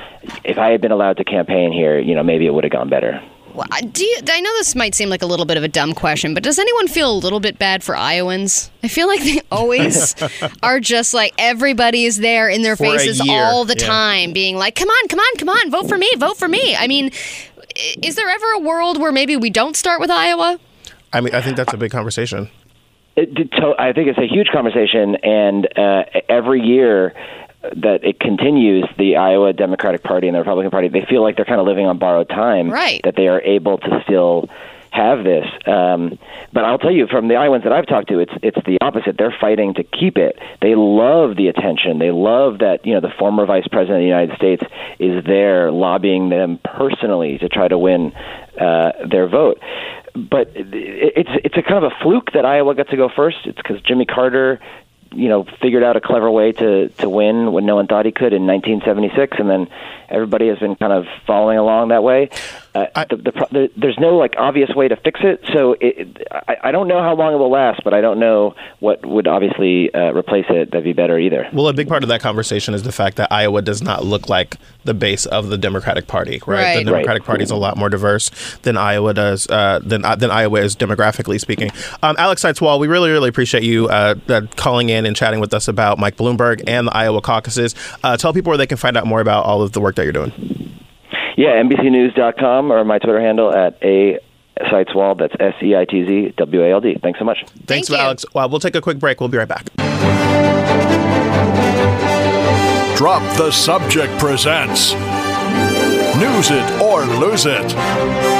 if I had been allowed to campaign here, you know, maybe it would have gone better. Well, Do you, I know this might seem like a little bit of a dumb question, but does anyone feel a little bit bad for Iowans? I feel like they always <laughs> are just like everybody is there in their For faces all the yeah. time, being like, "Come on, come on, come on, vote for me, vote for me." I mean, is there ever a world where maybe we don't start with Iowa? I mean, I think that's a big conversation. It, it to- I think it's a huge conversation, and uh, every year that it continues, the Iowa Democratic Party and the Republican Party, they feel like they're kind of living on borrowed time. Right. That they are able to still have this. Um, but I'll tell you, from the Iowans that I've talked to, it's it's the opposite. They're fighting to keep it. They love the attention. They love that you know the former vice president of the United States is there lobbying them personally to try to win uh, their vote. But it- it's it's a kind of a fluke that Iowa got to go first. It's because Jimmy Carter you know, figured out a clever way to to win when no one thought he could in 1976, and then everybody has been kind of following along that way. Uh, I- the, the, the, there's no like obvious way to fix it, so it, I, I don't know how long it will last, but I don't know what would obviously uh, replace it that'd be better either. Well, a big part of that conversation is the fact that Iowa does not look like the base of the Democratic Party, right? Right. The Democratic Party is a lot more diverse than Iowa does, uh, than uh, than Iowa is demographically speaking. Um, Alex Seitz-Wald, we really, really appreciate you uh, uh, calling in and chatting with us about Mike Bloomberg and the Iowa caucuses. Uh, tell people where they can find out more about all of the work that you're doing. Yeah, NBCNews.com or my Twitter handle at a Seitzwald. That's S E I T Z W A L D. Thanks so much. Thanks, you. Alex. Well, we'll take a quick break. We'll be right back. Drop the Subject presents News It or Lose It.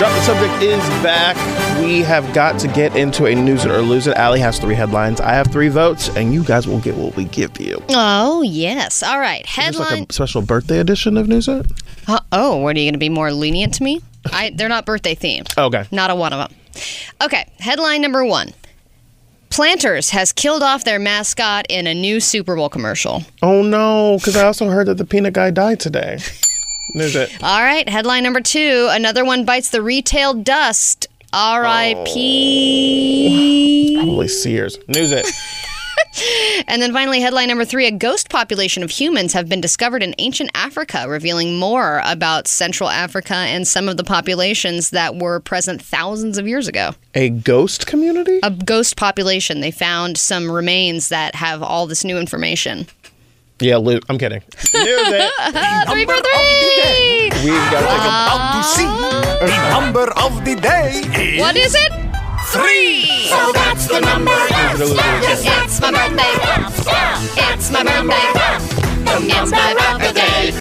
Drop the subject is back. We have got to get into a news it or lose it. Allie has three headlines. I have three votes, and you guys will get what we give you. Oh yes. All right. Headline. like a special birthday edition of News It. Uh, oh, what are you going to be more lenient to me? <laughs> I they're not birthday themed. Okay. Not a one of them. Okay, headline number one. Planters has killed off their mascot in a new Super Bowl commercial. Oh no, because I also heard that the peanut guy died today. <laughs> News It. All right, headline number two. Another one bites the retail dust. R.I.P. Oh. Probably Sears. News It. <laughs> And then finally, headline number three a ghost population of humans have been discovered in ancient Africa, revealing more about Central Africa and some of the populations that were present thousands of years ago. A ghost community? A ghost population. They found some remains that have all this new information. Yeah, Lu- I'm kidding. News It. <laughs> Three for three! We've got to take a About to see the number of the day is What is it? three. So that's the number. It's my birthday. It's my birthday. It's my birthday.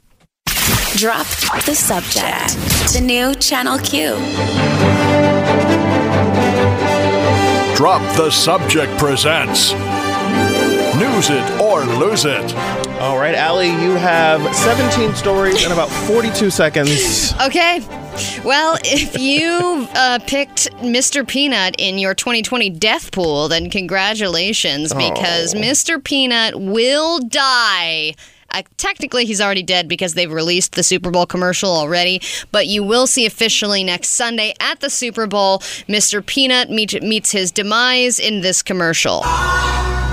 Drop the subject. The new Channel Q. Drop the Subject presents News It or Lose It. All right, Allie, you have 17 stories in about 42 seconds. Okay. Well, if you uh, picked Mr. Peanut in your 2020 death pool, then congratulations because Mr. Peanut will die. Uh, technically, he's already dead because they've released the Super Bowl commercial already, but you will see officially next Sunday at the Super Bowl, Mr. Peanut meet, meets his demise in this commercial.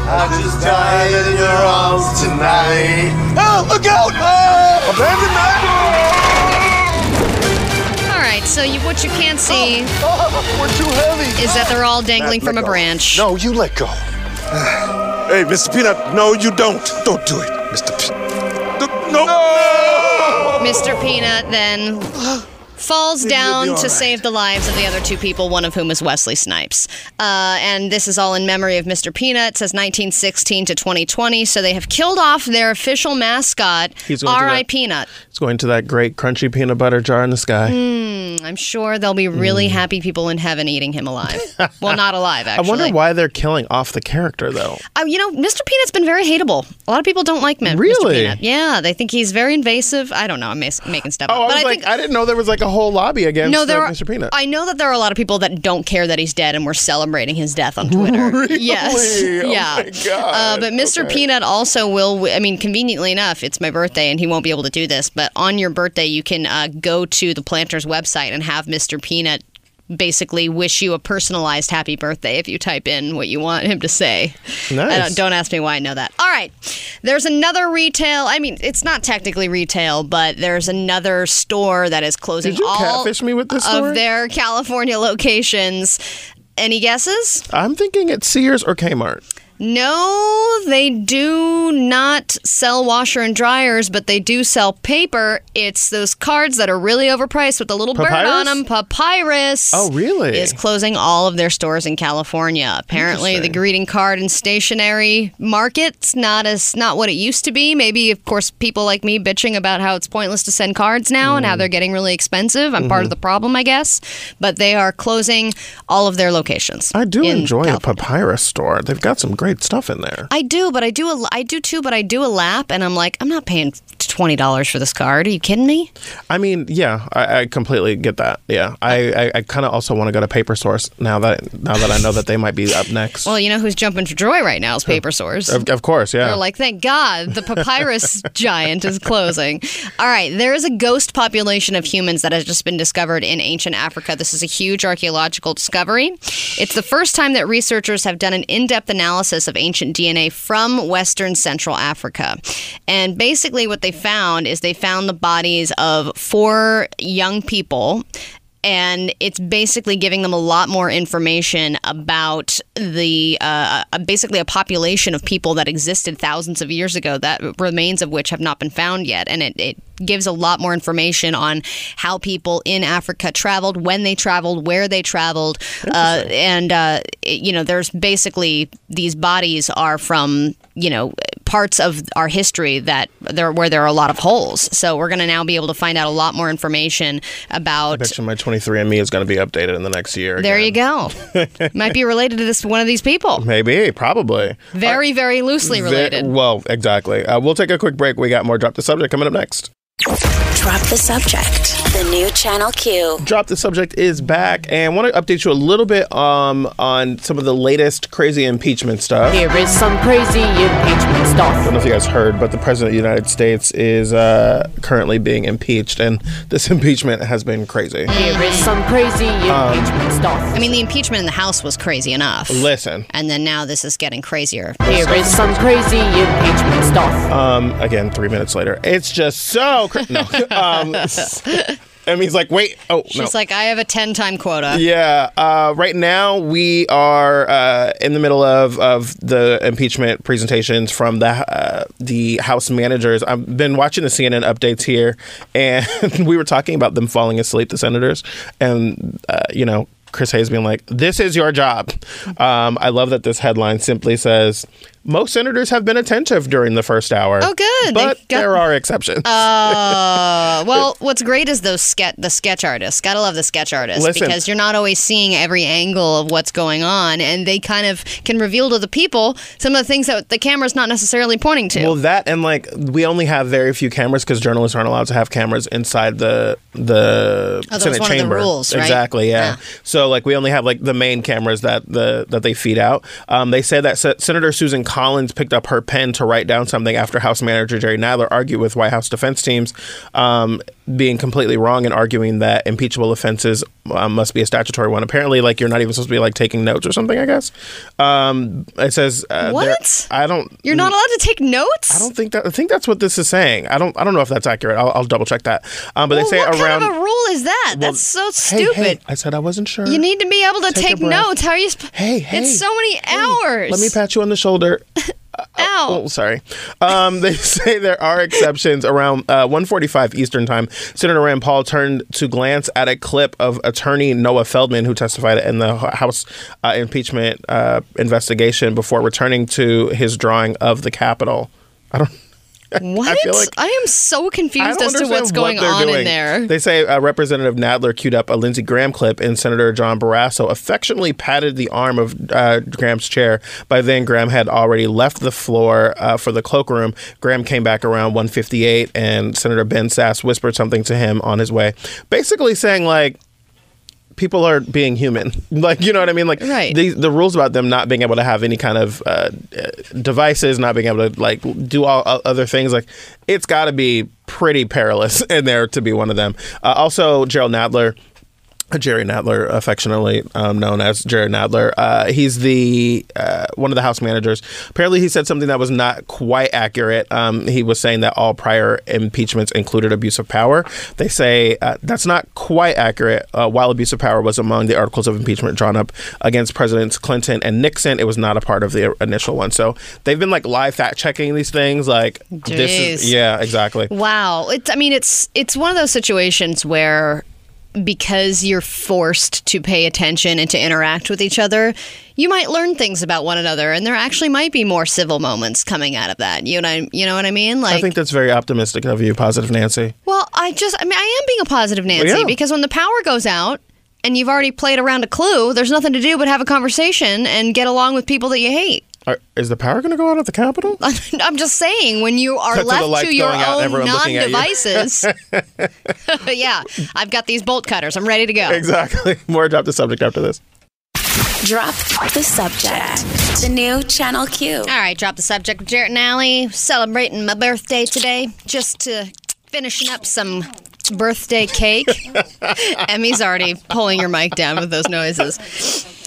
I just died in your arms tonight. Oh, look out! Oh, abandoned All right, so you, what you can't see Oh, oh we're too heavy. is that they're all dangling Matt, from a go. branch. No, you let go. Hey, Mr. Peanut, no, you don't. Don't do it, Mr. Peanut. No. Mr. Peanut then <gasps> <gasps> <gasps> falls down to right. save the lives of the other two people, one of whom is Wesley Snipes. Uh, and this is all in memory of Mr. Peanut. It says 1916 to 2020. So they have killed off their official mascot, R.I. Peanut. It's going to that great crunchy peanut butter jar in the sky. I'm sure there'll be really Mm. happy people in heaven eating him alive. well, not alive, actually. <laughs> I wonder why they're killing off the character though. Uh, you know, Mr. Peanut's been very hateable. A lot of people don't like him. Really? Mr. Peanut. Yeah, they think he's very invasive. I don't know. I'm making stuff Oh, up. I but was I like, think I didn't know there was like a whole lobby against no, there uh, are, Mr. Peanut. I know that there are a lot of people that don't care that he's dead, and we're celebrating his death on Twitter. <laughs> Really? Yes, Oh <laughs> yeah. Uh, but Mr. Okay. Peanut also will. I mean, conveniently enough, it's my birthday, and he won't be able to do this. But on your birthday, you can uh, go to the Planters website and have Mr. Peanut basically wish you a personalized happy birthday if you type in what you want him to say. Nice. don't, don't ask me why I know that. All right. There's another retail. I mean, it's not technically retail, but there's another store that is closing Did you all catfish me with this story? of their California locations. Any guesses? I'm thinking it's Sears or Kmart. No, they do not sell washer and dryers, but they do sell paper. It's those cards that are really overpriced with the little bird on them. Papyrus. Oh, really? Is closing all of their stores in California. Apparently, the greeting card and stationery market's not as not what it used to be. Maybe, of course, people like me bitching about how it's pointless to send cards now and Mm. how they're getting really expensive. I'm Mm-hmm. part of the problem, I guess. But they are closing all of their locations. I do enjoy a papyrus store. They've got some great stuff in there. I do, but I do a, I do too, but I do a lap, and I'm like, I'm not paying twenty dollars for this card. Are you kidding me? I mean, yeah, I, I completely get that. Yeah, I, I, I kind of also want to go to Paper Source now that now that I know that they might be up next. Well, you know who's jumping for joy right now is Paper Source. of, of course, yeah. They're like, thank God, the papyrus <laughs> giant is closing. All right, there is a ghost population of humans that has just been discovered in ancient Africa. This is a huge archaeological discovery. It's the first time that researchers have done an in depth analysis of ancient DNA from Western Central Africa. And basically, what they found is they found the bodies of four young people and it's basically giving them a lot more information about the uh, basically a population of people that existed thousands of years ago that remains of which have not been found yet. And it, it gives a lot more information on how people in africa traveled when they traveled where they traveled uh, and uh, it- you know there's basically these bodies are from you know parts of our history that there where there are a lot of holes so we're going to now be able to find out a lot more information about Bet you my 23andMe is going to be updated in the next year. there you go. <laughs> Might be related to this one of these people. Maybe, probably. Very, very loosely Ve- related. well, exactly. Uh, we'll take a quick break. We got more Drop the Subject coming up next. Drop the subject. The new Channel Q. Drop the Subject is back and want to update you a little bit um, on some of the latest crazy impeachment stuff. Here is some crazy impeachment stuff. I don't know if you guys heard, but the President of the United States is uh, currently being impeached, and this <laughs> impeachment has been crazy. Here is some crazy Um, impeachment stuff. I mean, the impeachment in the House was crazy enough. Listen, And then now this is getting crazier. Here is some crazy impeachment stuff. um, again, three minutes later, it's just so cra- no. <laughs> um, <laughs> and he's like, wait, oh She's no. like, I have a 10 time quota. Yeah. Uh, right now, we are uh, in the middle of, of the impeachment presentations from the uh, the House managers. I've been watching the CNN updates here, and <laughs> we were talking about them falling asleep, the senators, and uh, you know. Chris Hayes being like, "This is your job." Um, I love that this headline simply says, "Most senators have been attentive during the first hour." Oh, good. But got- there are exceptions. Uh, <laughs> well, what's great is those ske- the sketch artists. Gotta love the sketch artists Listen. because you're not always seeing every angle of what's going on, and they kind of can reveal to the people some of the things that the camera's not necessarily pointing to. Well, that and like we only have very few cameras because journalists aren't allowed to have cameras inside the the Oh, Senate one of the chamber. rules, right? Exactly. Yeah. Yeah. So like we only have like the main cameras that the that they feed out. Um, they say that Se- Senator Susan Collins picked up her pen to write down something after House Manager Jerry Nadler argued with White House defense teams, um, being completely wrong and arguing that impeachable offenses um, must be a statutory one. Apparently, like you're not even supposed to be like taking notes or something. I guess um, it says uh, What? I don't. You're not allowed to take notes? I don't think that. I think that's what this is saying. I don't. I don't know if that's accurate. I'll, I'll double check that. Um, but Well, they say what around. kind of a rule is that? Well, That's so stupid. hey, I said I wasn't sure. You need to be able to Take take, notes. How are you? Sp- Hey, hey, It's so many hey, hours. Let me pat you on the shoulder. Ow. Oh, sorry. Um, <laughs> they say there are exceptions. Around uh, 1:45 Eastern Time, Senator Rand Paul turned to glance at a clip of Attorney Noah Feldman, who testified in the House uh, impeachment uh, investigation, before returning to his drawing of the Capitol. I don't. What? I like I am so confused as to what's going they're on in there. They say uh, Representative Nadler queued up a Lindsey Graham clip, and Senator John Barrasso affectionately patted the arm of uh, Graham's chair. By then, Graham had already left the floor uh, for the cloakroom. Graham came back around 1:58, and Senator Ben Sasse whispered something to him on his way, basically saying like. People are being human, <laughs> like you know what I mean. Like Right. the the rules about them not being able to have any kind of uh, uh, devices, not being able to like do all other things, like it's got to be pretty perilous <laughs> in there to be one of them. Uh, also, Jerrold Nadler. Jerry Nadler, affectionately um, known as Jerry Nadler, uh, he's the uh, one of the House managers. Apparently, he said something that was not quite accurate. Um, he was saying that all prior impeachments included abuse of power. They say uh, that's not quite accurate. Uh, while abuse of power was among the articles of impeachment drawn up against Presidents Clinton and Nixon, it was not a part of the initial one. So they've been like live fact checking these things. Like this is yeah, exactly. Wow. It's I mean it's it's one of those situations where because you're forced to pay attention and to interact with each other, you might learn things about one another and there actually might be more civil moments coming out of that. You know what I, you know what I mean? Like I think that's very optimistic of you, positive Nancy. Well, I just I mean I am being a positive Nancy yeah. because when the power goes out and you've already played around a clue, there's nothing to do but have a conversation and get along with people that you hate. Are, is the power going to go out at the Capitol? <laughs> I'm just saying, when you are Cut left lights to your going out and own everyone looking at you. non-devices, <laughs> <laughs> yeah, I've got these bolt cutters. I'm ready to go. Exactly. More drop the subject after this. Drop the subject. The new Channel Q. All right, drop the subject with Jarrett and Allie. Celebrating my birthday today, just to finishing up some birthday cake. Emmy's already pulling your mic down with those noises.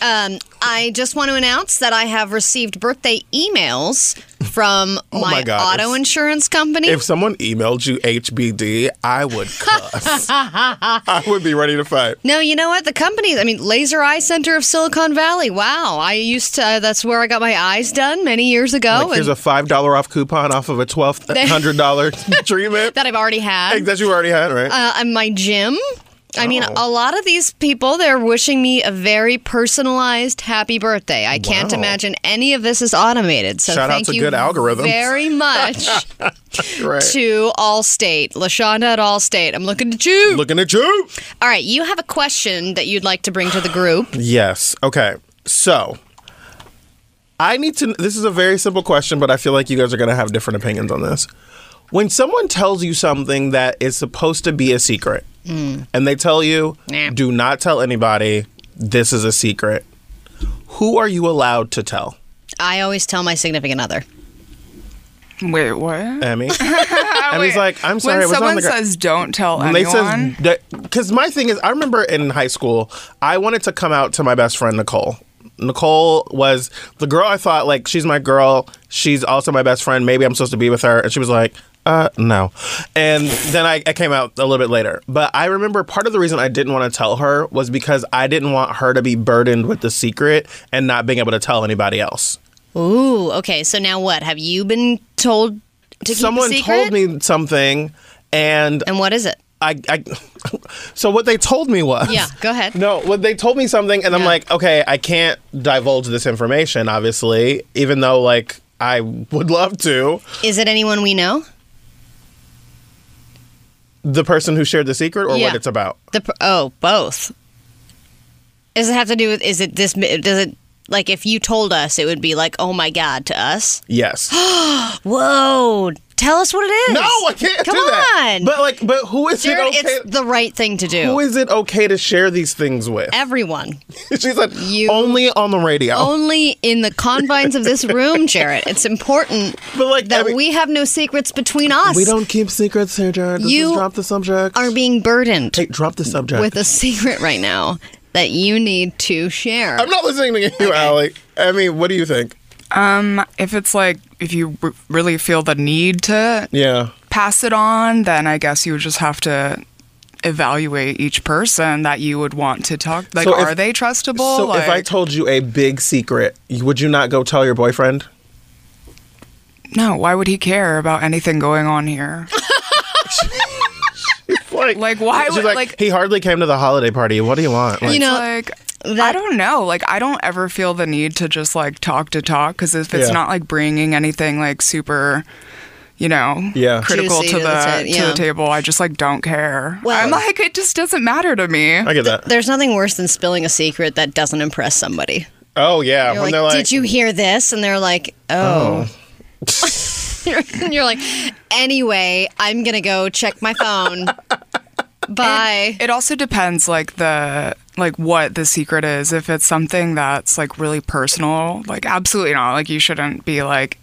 Um, I just want to announce that I have received birthday emails from <laughs> Oh my my, God, auto if- insurance company. If someone emailed you HBD, I would cuss. <laughs> I would be ready to fight. No, you know what? The company, I mean, Laser Eye Center of Silicon Valley. Wow. I used to, uh, that's where I got my eyes done many years ago. Like, here's a five dollar off coupon off of a twelve hundred dollar <laughs> treatment that I've already had. that you already had, right? Uh, and my gym. I mean, a lot of these people, they're wishing me a very personalized happy birthday. I can't Wow. imagine any of this is automated. So Shout out thank to you good algorithms. very much <laughs> right. to Allstate. LaShonda at Allstate. I'm looking at you. Looking at you. All right, you have a question that you'd like to bring to the group. <gasps> Yes. Okay. So I need to. This is a very simple question, but I feel like you guys are going to have different opinions on this. When someone tells you something that is supposed to be a secret, Mm. and they tell you, Nah. "Do not tell anybody. This is a secret." Who are you allowed to tell? I always tell my significant other. Wait, what? Emmy. <laughs> Emmy's like, "I'm sorry." When someone the says don't tell When they anyone, says because my thing is i remember in high school i wanted to come out to my best friend nicole nicole was the girl i thought like she's my girl she's also my best friend maybe i'm supposed to be with her and she was like uh no and then I, I came out a little bit later but i remember part of the reason i didn't want to tell her was because i didn't want her to be burdened with the secret and not being able to tell anybody else Ooh, okay. So now what? Have you been told to keep someone told me something and And what is it? I, I <laughs> so what they told me was Yeah, go ahead. <laughs> No, well, they told me something, and I'm like, okay, I can't divulge this information, obviously, even though like I would love to. Is it anyone we know? The person who shared the secret, or Yeah. what it's about. The oh, both. Does it have to do with? Is it this? Does it like if you told us, it would be like, oh my god, to us? Yes. <gasps> Whoa! Tell us what it is. No, I can't Come do that. Come on. But like, but who is Jared, it okay? it's the right thing to do. who is it okay to share these things with? Everyone. <laughs> She's like, You- only on the radio. Only in the confines of this room, <laughs> Jared. It's important But, like, that I mean- we have no secrets between us. we don't keep secrets here, Jared. This You is drop the subject. are being burdened hey, drop the subject. with a secret right now that you need to share. I'm not listening to you, Allie. I mean, what do you think? Um, if it's like if you r- really feel the need to Yeah. pass it on, then I guess you would just have to evaluate each person that you would want to talk. Like, So if- are they trustable? So if I told you a big secret, would you not go tell your boyfriend? no, why would he care about anything going on here? <laughs> Like, Like, why would- like, like- he hardly came to the holiday party. What do you want? Like, You know, like I don't know. Like I don't ever feel the need to just like talk to talk because if it's Yeah. not like bringing anything like super, you know, Yeah. critical Juicy to to the the ta- to yeah. the table, I just like don't care. Well- I'm like it just doesn't matter to me. I get that. There's nothing worse than spilling a secret that doesn't impress somebody. Oh yeah, You're when like, they're like, did you hear this? And they're like, oh. oh. <laughs> And you're like, anyway, I'm gonna go check my phone. <laughs> Bye. It also depends like the like what the secret is. If it's something that's like really personal, like absolutely not. Like you shouldn't be like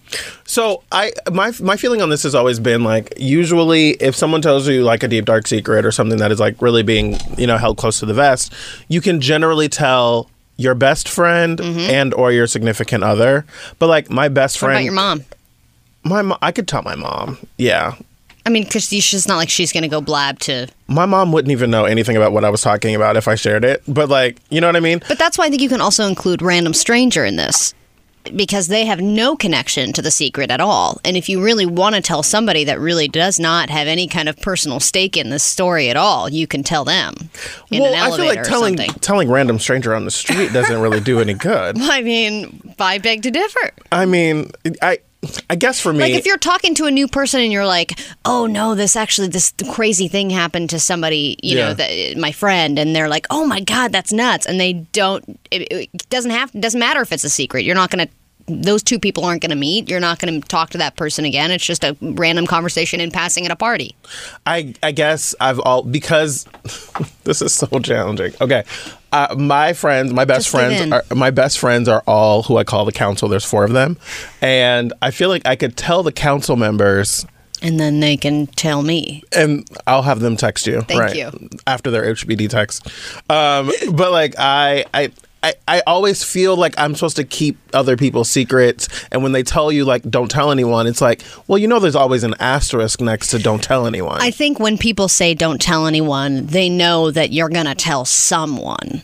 So I my my feeling on this has always been like usually if someone tells you like a deep dark secret or something that is like really being you know held close to the vest, you can generally tell your best friend and or your significant other. But like my best Mm-hmm. what friend, about your mom? my mo- I could tell my mom. Yeah, I mean, because she's not like she's gonna go blab to. my mom wouldn't even know anything about what I was talking about if I shared it. But like you know what I mean? But that's why I think you can also include random stranger in this. Because they have no connection to the secret at all. And if you really want to tell somebody that really does not have any kind of personal stake in this story at all, you can tell them in well, an I feel like telling telling random stranger on the street doesn't really do any good. <laughs> I mean, I beg to differ. I mean, I I guess for me, Like if you're talking to a new person and you're like, "Oh no, this actually this crazy thing happened to somebody, you Yeah. know, that, my friend," and they're like, "Oh my god, that's nuts," and they don't. It, it doesn't have. Doesn't matter if it's a secret. You're not gonna. Those two people aren't going to meet. You're not going to talk to that person again. It's just a random conversation in passing at a party. I I guess I've all because <laughs> this is so challenging. Okay, uh, my friends, my best Just friends, are, my best friends are all who I call the council. There's four of them, and I feel like I could tell the council members, And then they can tell me. and I'll have them text you. Thank right, you. after their HBD text. Um, but like I I. I, I always feel like I'm supposed to keep other people's secrets, and when they tell you like don't tell anyone, it's like, well, you know, there's always an asterisk next to don't tell anyone. I think when people say don't tell anyone, they know that you're going to tell someone.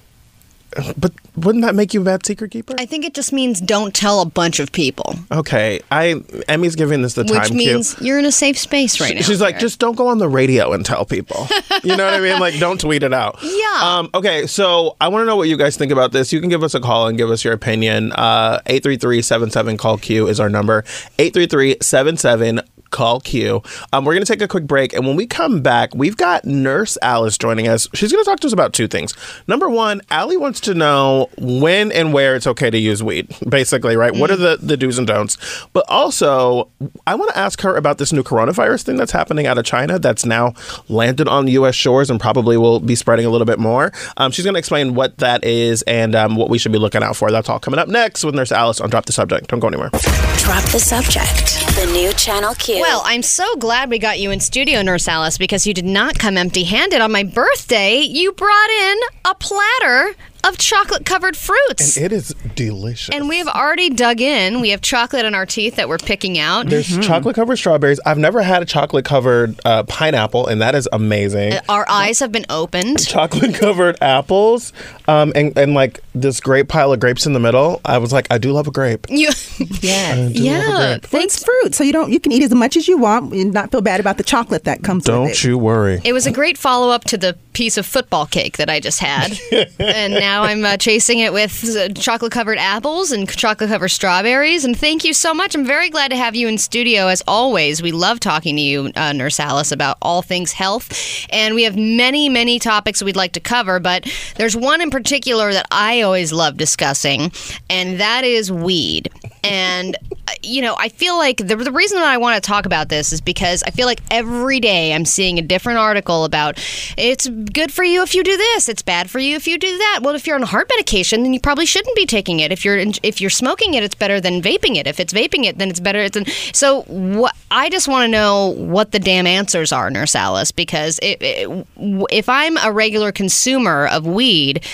But wouldn't that make you a bad secret keeper? I think it just means don't tell a bunch of people. Okay, I Emmy's giving this the time Which cue. means you're in a safe space right now. She's like, just don't go on the radio and tell people. <laughs> You know what I mean? Like, don't tweet it out. Yeah. Um, okay, so I want to know what you guys think about this. You can give us a call and give us your opinion. Uh, 833-77 call Q is our number. 833-77 call Q. Um, we're going to take a quick break, and when we come back, we've got Nurse Alice joining us. She's going to talk to us about two things. Number one, Allie wants to know when and where it's okay to use weed. Basically, right? What are the the do's and don'ts? But also, I want to ask her about this new coronavirus thing that's happening out of China that's now landed on U.S. shores and probably will be spreading a little bit more. Um, she's going to explain what that is and um, what we should be looking out for. That's all coming up next with Nurse Alice on Drop the Subject. Don't go anywhere. Drop the subject. The new Channel Q. Well, I'm so glad we got you in studio, Nurse Alice, because you did not come empty handed. On my birthday, you brought in a platter of chocolate covered fruits. And it is delicious. And we have already dug in. We have chocolate in our teeth that we're picking out. There's chocolate covered strawberries. I've never had a chocolate covered uh, pineapple, and that is amazing. Our eyes have been opened. <laughs> chocolate covered apples, um, and, and like this great pile of grapes in the middle. I was like, I do love a grape. You, <laughs> Yeah. I do love a yeah. grape. Thanks. It's fruit, so you don't you can eat as much as you want and not feel bad about the chocolate that comes with Don't you worry. It was a great follow up to the piece of football cake that I just had. <laughs> and now I'm uh, chasing it with uh, chocolate covered apples and chocolate covered strawberries. And thank you so much. I'm very glad to have you in studio as always. We love talking to you, uh, Nurse Alice, about all things health. And we have many, many topics we'd like to cover, but there's one in particular that I always love discussing, and that is weed. And, you know, I feel like the, the reason that I want to talk about this is because I feel like every day I'm seeing a different article about it's good for you if you do this, it's bad for you if you do that. Well, if you're on heart medication, then you probably shouldn't be taking it. If you're if you're smoking it, it's better than vaping it. If it's vaping it, then it's better. Than, so what? I just want to know what the damn answers are, Nurse Alice, because it, it, if I'm a regular consumer of weed,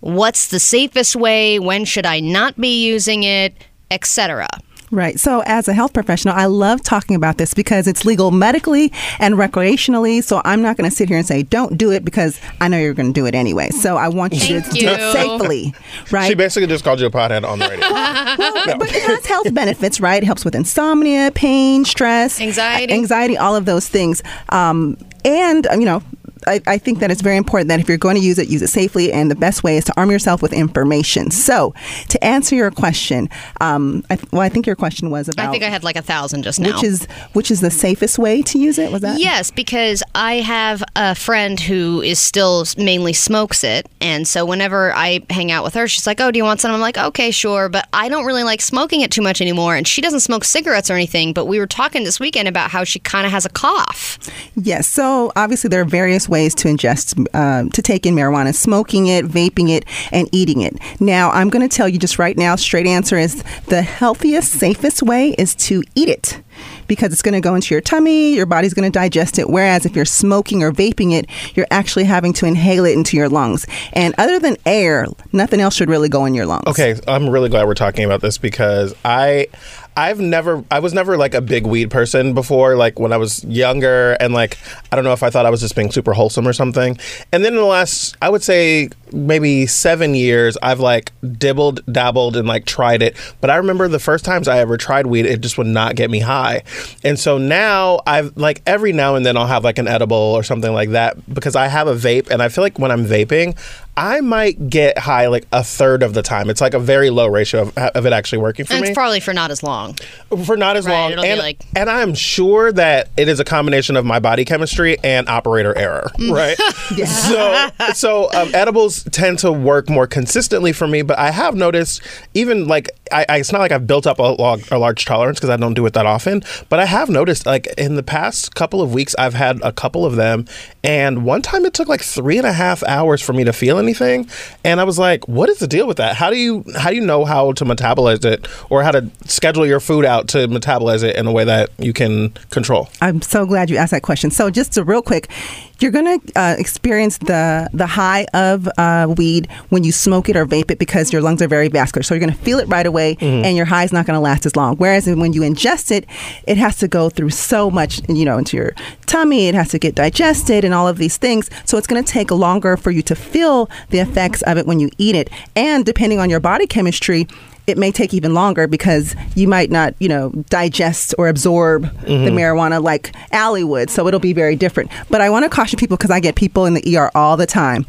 what's the safest way? When should I not be using it, etc. Right. So, as a health professional, I love talking about this because it's legal medically and recreationally. So, I'm not going to sit here and say, don't do it because I know you're going to do it anyway. So, I want you to Thank do it safely. <laughs> Right. She basically just called you a pothead on the radio. <laughs> well, but it has health benefits, right? It helps with insomnia, pain, stress, Anxiety. anxiety, all of those things. Um, and you know. I, I think that it's very important that if you're going to use it, use it safely, and the best way is to arm yourself with information. So, to answer your question, um, I, well, I think your question was about I think I had like a thousand just now. which is which is the safest way to use it. Was that Yes, because I have a friend who is still mainly smokes it, and so whenever I hang out with her, she's like, "Oh, do you want some?" I'm like, "Okay, sure," but I don't really like smoking it too much anymore, and she doesn't smoke cigarettes or anything. But we were talking this weekend about how she kind of has a cough. Yes. So obviously there are various ways to ingest, um, to take in marijuana: smoking it, vaping it, and eating it. Now, I'm going to tell you just right now. Straight answer is the healthiest, safest way is to eat it. Because it's going to go into your tummy, your body's going to digest it. Whereas if you're smoking or vaping it, you're actually having to inhale it into your lungs. And other than air, nothing else should really go in your lungs. Okay, I'm really glad we're talking about this because I I've never I was never like a big weed person before like when I was younger and like I don't know if I thought I was just being super wholesome or something. And then in the last I would say maybe 7 years I've like dibbled dabbled and like tried it. But I remember the first times I ever tried weed it just would not get me high. And so now I've like every now and then I'll have like an edible or something like that because I have a vape and I feel like when I'm vaping I might get high like a third of the time. It's like a very low ratio of, of it actually working for And me it's probably for not as long. for not as Right, long. And, like- and I'm sure that it is a combination of my body chemistry and operator error, Mm. right? <laughs> So, so um, edibles tend to work more consistently for me, but I have noticed even like I, I it's not like I've built up a, log, a large tolerance because I don't do it that often, but I have noticed like in the past couple of weeks I've had a couple of them, and one time it took like three and a half hours for me to feel anything, and I was like, what is the deal with that? How do you how do you know how to metabolize it or how to schedule your food out to metabolize it in a way that you can control? I'm so glad you asked that question. So, just to real quick, you're going to uh, experience the the high of uh, weed when you smoke it or vape it because your lungs are very vascular. So you're going to feel it right away, and your high is not going to last as long. Whereas when you ingest it, it has to go through so much, you know, into your tummy. It has to get digested and all of these things. So it's going to take longer for you to feel the effects of it when you eat it. And depending on your body chemistry it may take even longer because you might not, you know, digest or absorb the marijuana like Allie would. So it'll be very different. But I want to caution people because I get people in the ER all the time.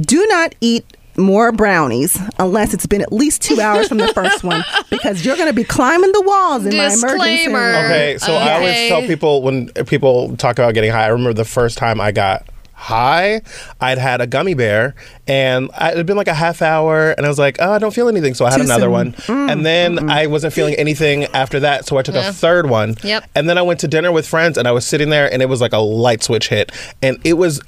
Do not eat more brownies unless it's been at least two hours from the first one <laughs> because you're going to be climbing the walls in my emergency Disclaimer. room. Okay, so I always Okay. tell people when people talk about getting high. I remember the first time I got high, I'd had a gummy bear, and I- it had been like a half hour, and I was like, "Oh, I don't feel anything," so I had Too another soon. one, mm. and then I wasn't feeling anything after that, so I took a third one. Yep. And then I went to dinner with friends, and I was sitting there, and it was like a light switch hit, and it was.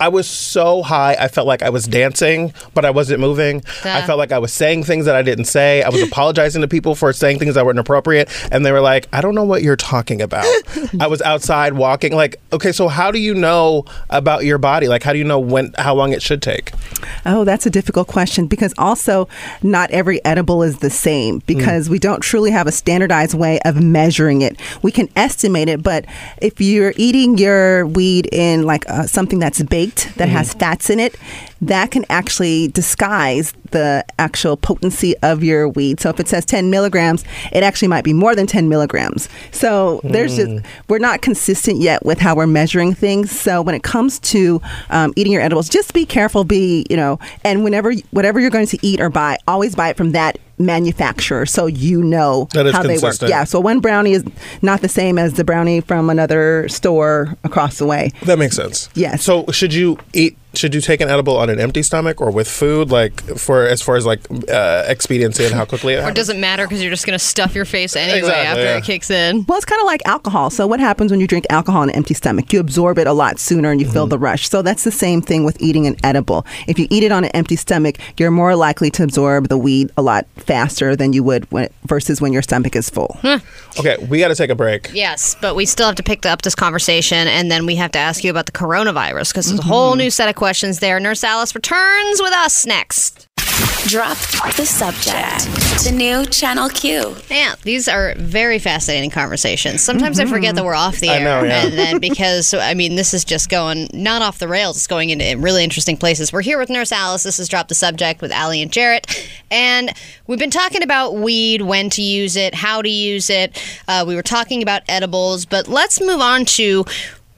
I was so high, I felt like I was dancing, but I wasn't moving. I felt like I was saying things that I didn't say. I was <laughs> apologizing to people for saying things that were inappropriate, and they were like, "I don't know what you're talking about." <laughs> I was outside walking, like, okay, so how do you know about your body? Like, how do you know when, how long it should take? Oh, that's a difficult question because also not every edible is the same because we don't truly have a standardized way of measuring it. We can estimate it, but if you're eating your weed in like uh, something that's baked that has fats in it, that can actually disguise the actual potency of your weed. So if it says 10 milligrams, it actually might be more than 10 milligrams. So there's just, we're not consistent yet with how we're measuring things. So when it comes to um, eating your edibles, just be careful, be, you know, and whenever, whatever you're going to eat or buy, always buy it from that manufacturer so you know That is how they work. Yeah. So one brownie is not the same as the brownie from another store across the way. That makes sense. Yes. So should you eat should you take an edible on an empty stomach or with food? Like for as far as like uh, expediency and how quickly it Or does it matter because you're just going to stuff your face anyway Exactly, after yeah. it kicks in? Well, it's kind of like alcohol. So, what happens when you drink alcohol on an empty stomach? You absorb it a lot sooner and you feel the rush. So, that's the same thing with eating an edible. If you eat it on an empty stomach, you're more likely to absorb the weed a lot faster than you would when, versus when your stomach is full. Okay, we got to take a break. Yes, but we still have to pick up this conversation, and then we have to ask you about the coronavirus because there's a whole new set of questions there. Nurse Alice returns with us next. Drop the subject. The new Channel Q. Yeah, these are very fascinating conversations. Sometimes I forget that we're off the I air, know, yeah. and then <laughs> because I mean this is just going not off the rails, it's going into really interesting places. We're here with Nurse Alice. This is Drop the Subject with Allie and Jarrett, and we've been talking about weed, when to use it, how to use it. Uh, we were talking about edibles, but let's move on to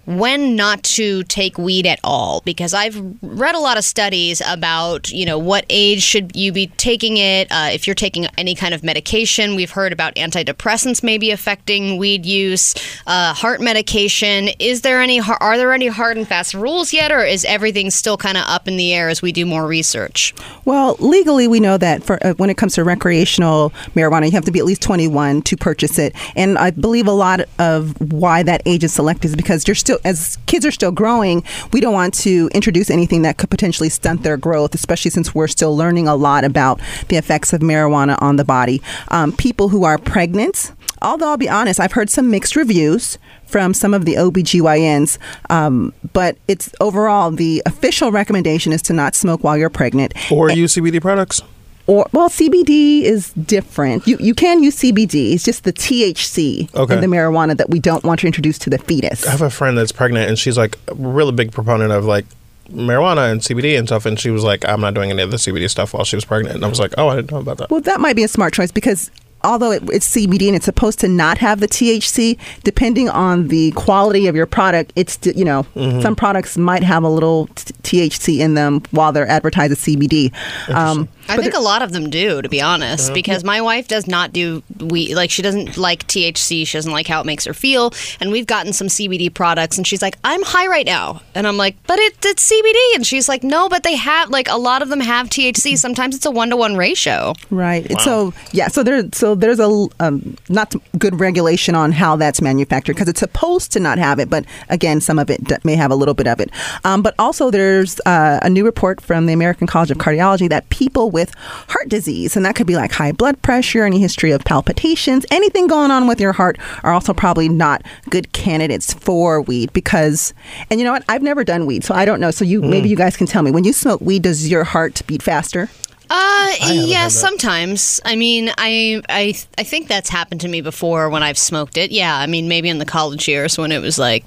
when not to take weed at all because i've read a lot of studies about you know what age should you be taking it uh, if you're taking any kind of medication. We've heard about antidepressants maybe affecting weed use uh, heart medication. Is there any are there any hard and fast rules yet or is everything still kind of up in the air as we do more research? Well, legally, we know that for uh, when it comes to recreational marijuana, you have to be at least 21 to purchase it. And I believe a lot of why that age is selected is because you're still, as kids are still growing, we don't want to introduce anything that could potentially stunt their growth, especially since we're still learning a lot about the effects of marijuana on the body. Um, people who are pregnant, although I'll be honest, I've heard some mixed reviews from some of the OBGYNs, um, but it's overall the official recommendation is to not smoke while you're pregnant Or use CBD products. Or well CBD is different. You you can use CBD. It's just the THC Okay. in the marijuana that we don't want to introduce to the fetus. I have a friend that's pregnant and she's like a really big proponent of like marijuana and CBD and stuff. And she was like, I'm not doing any of the CBD stuff while she was pregnant. And I was like, oh, I didn't know about that. Well, that might be a smart choice because although it, it's CBD and it's supposed to not have the THC, depending on the quality of your product, it's you know Mm-hmm. some products might have a little t- THC in them while they're advertised as CBD. Um, I think a lot of them do, to be honest, Uh-huh. because my wife does not do we like she doesn't like THC. She doesn't like how it makes her feel, and we've gotten some CBD products, and she's like, "I'm high right now," and I'm like, "But it, it's CBD," and she's like, "No, but they have like a lot of them have THC. Sometimes it's a one to one ratio." Right. So yeah. So there. So there's a um, not good regulation on how that's manufactured because it's supposed to not have it, but again, some of it may have a little bit of it. Um, but also, there's uh, a new report from the American College of Cardiology that people with heart disease, and that could be like high blood pressure, any history of palpitations, anything going on with your heart, are also probably not good candidates for weed because. And you know what? I've never done weed, so I don't know. So you maybe you guys can tell me when you smoke weed, does your heart beat faster? Uh, yeah, sometimes. I mean, I, I, I think that's happened to me before when I've smoked it. Yeah, I mean, maybe in the college years when it was like,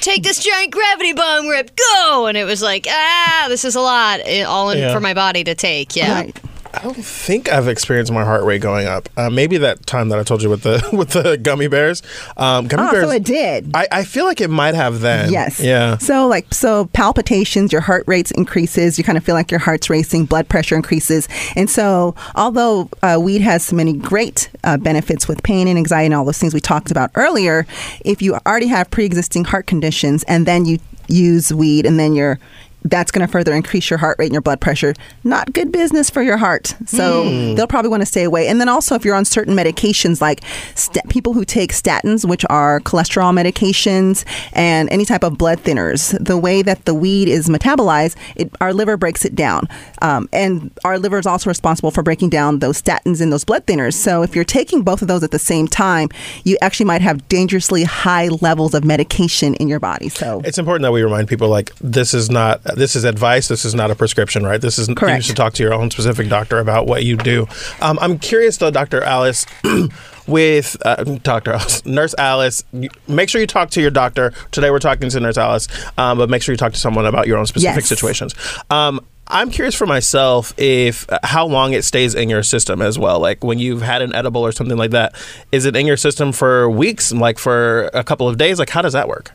take this giant gravity bong rip, go, and it was like, ah, this is a lot, eh, all in Yeah. for my body to take. Yeah. Right. I don't think I've experienced my heart rate going up. Uh, maybe that time that I told you with the <laughs> with the gummy bears. Um, gummy Oh, bears. so it did. I, I feel like it might have then. Yes. Yeah. So like so palpitations, your heart rates increases. You kind of feel like your heart's racing. Blood pressure increases. And so although uh, weed has so many great uh, benefits with pain and anxiety and all those things we talked about earlier, if you already have pre-existing heart conditions and then you use weed and then you're that's going to further increase your heart rate and your blood pressure. Not good business for your heart. So they'll probably want to stay away. And then also, if you're on certain medications, like st- people who take statins, which are cholesterol medications, and any type of blood thinners, the way that the weed is metabolized, it, our liver breaks it down. Um, and our liver is also responsible for breaking down those statins and those blood thinners. So if you're taking both of those at the same time, you actually might have dangerously high levels of medication in your body. So It's important that we remind people like this is not this is advice. This is not a prescription, right? This is Correct. you should talk to your own specific doctor about what you do. Um, I'm curious though, Doctor Alice. <clears throat> With uh, Dr. Alice, Nurse Alice, make sure you talk to your doctor. Today we're talking to Nurse Alice, um, but make sure you talk to someone about your own specific Yes. situations. Um, I'm curious for myself if uh, how long it stays in your system as well. Like when you've had an edible or something like that, is it in your system for weeks, like for a couple of days? Like how does that work?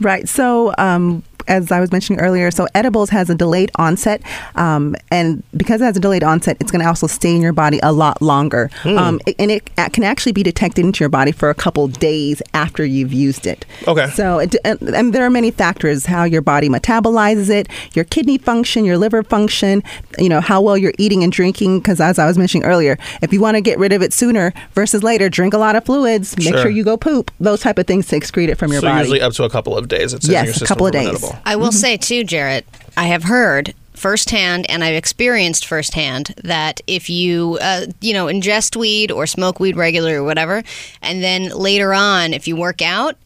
Right. So, um, as I was mentioning earlier, so edibles has a delayed onset, um, and because it has a delayed onset, it's going to also stay in your body a lot longer, Hmm. um, and it a- can actually be detected into your body for a couple days after you've used it. Okay. So, it, and, and there are many factors: how your body metabolizes it, your kidney function, your liver function, you know, how well you're eating and drinking. Because as I was mentioning earlier, if you want to get rid of it sooner versus later, drink a lot of fluids. Make Sure. sure you go poop. Those type of things to excrete it from your so body. usually up to a couple of days. It's in Yes, your a couple of days. edible. I will say too, Jarrett, I have heard firsthand and I've experienced firsthand that if you, uh, you know, ingest weed or smoke weed regularly or whatever, and then later on, if you work out,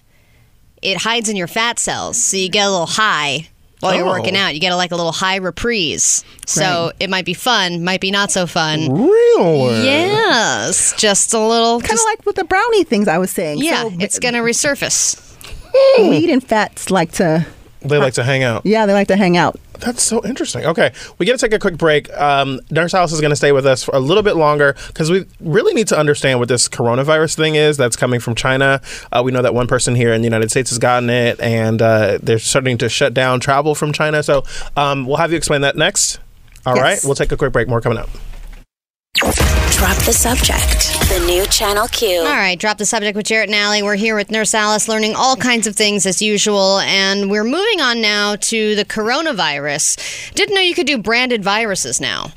it hides in your fat cells. So you get a little high while you're Oh. working out. You get a, like a little high reprise. So it might be fun, might be not so fun. Really? Yes, just a little. kind of like with the brownie things I was saying. yeah, So, it's going to resurface. weed and fats like to. They like to hang out. Yeah, they like to hang out. That's so interesting. Okay, we got to take a quick break. Um, Nurse Alice is going to stay with us for a little bit longer because we really need to understand what this coronavirus thing is that's coming from China. Uh, we know that one person here in the United States has gotten it, and uh, they're starting to shut down travel from China. So um, we'll have you explain that next. All right, Yes. we'll take a quick break. More coming up. Drop the subject. The new Channel Q. All right, drop the subject with Jarrett and Allie. We're here with Nurse Alice, learning all kinds of things as usual, and we're moving on now to the coronavirus. Didn't know you could do branded viruses now.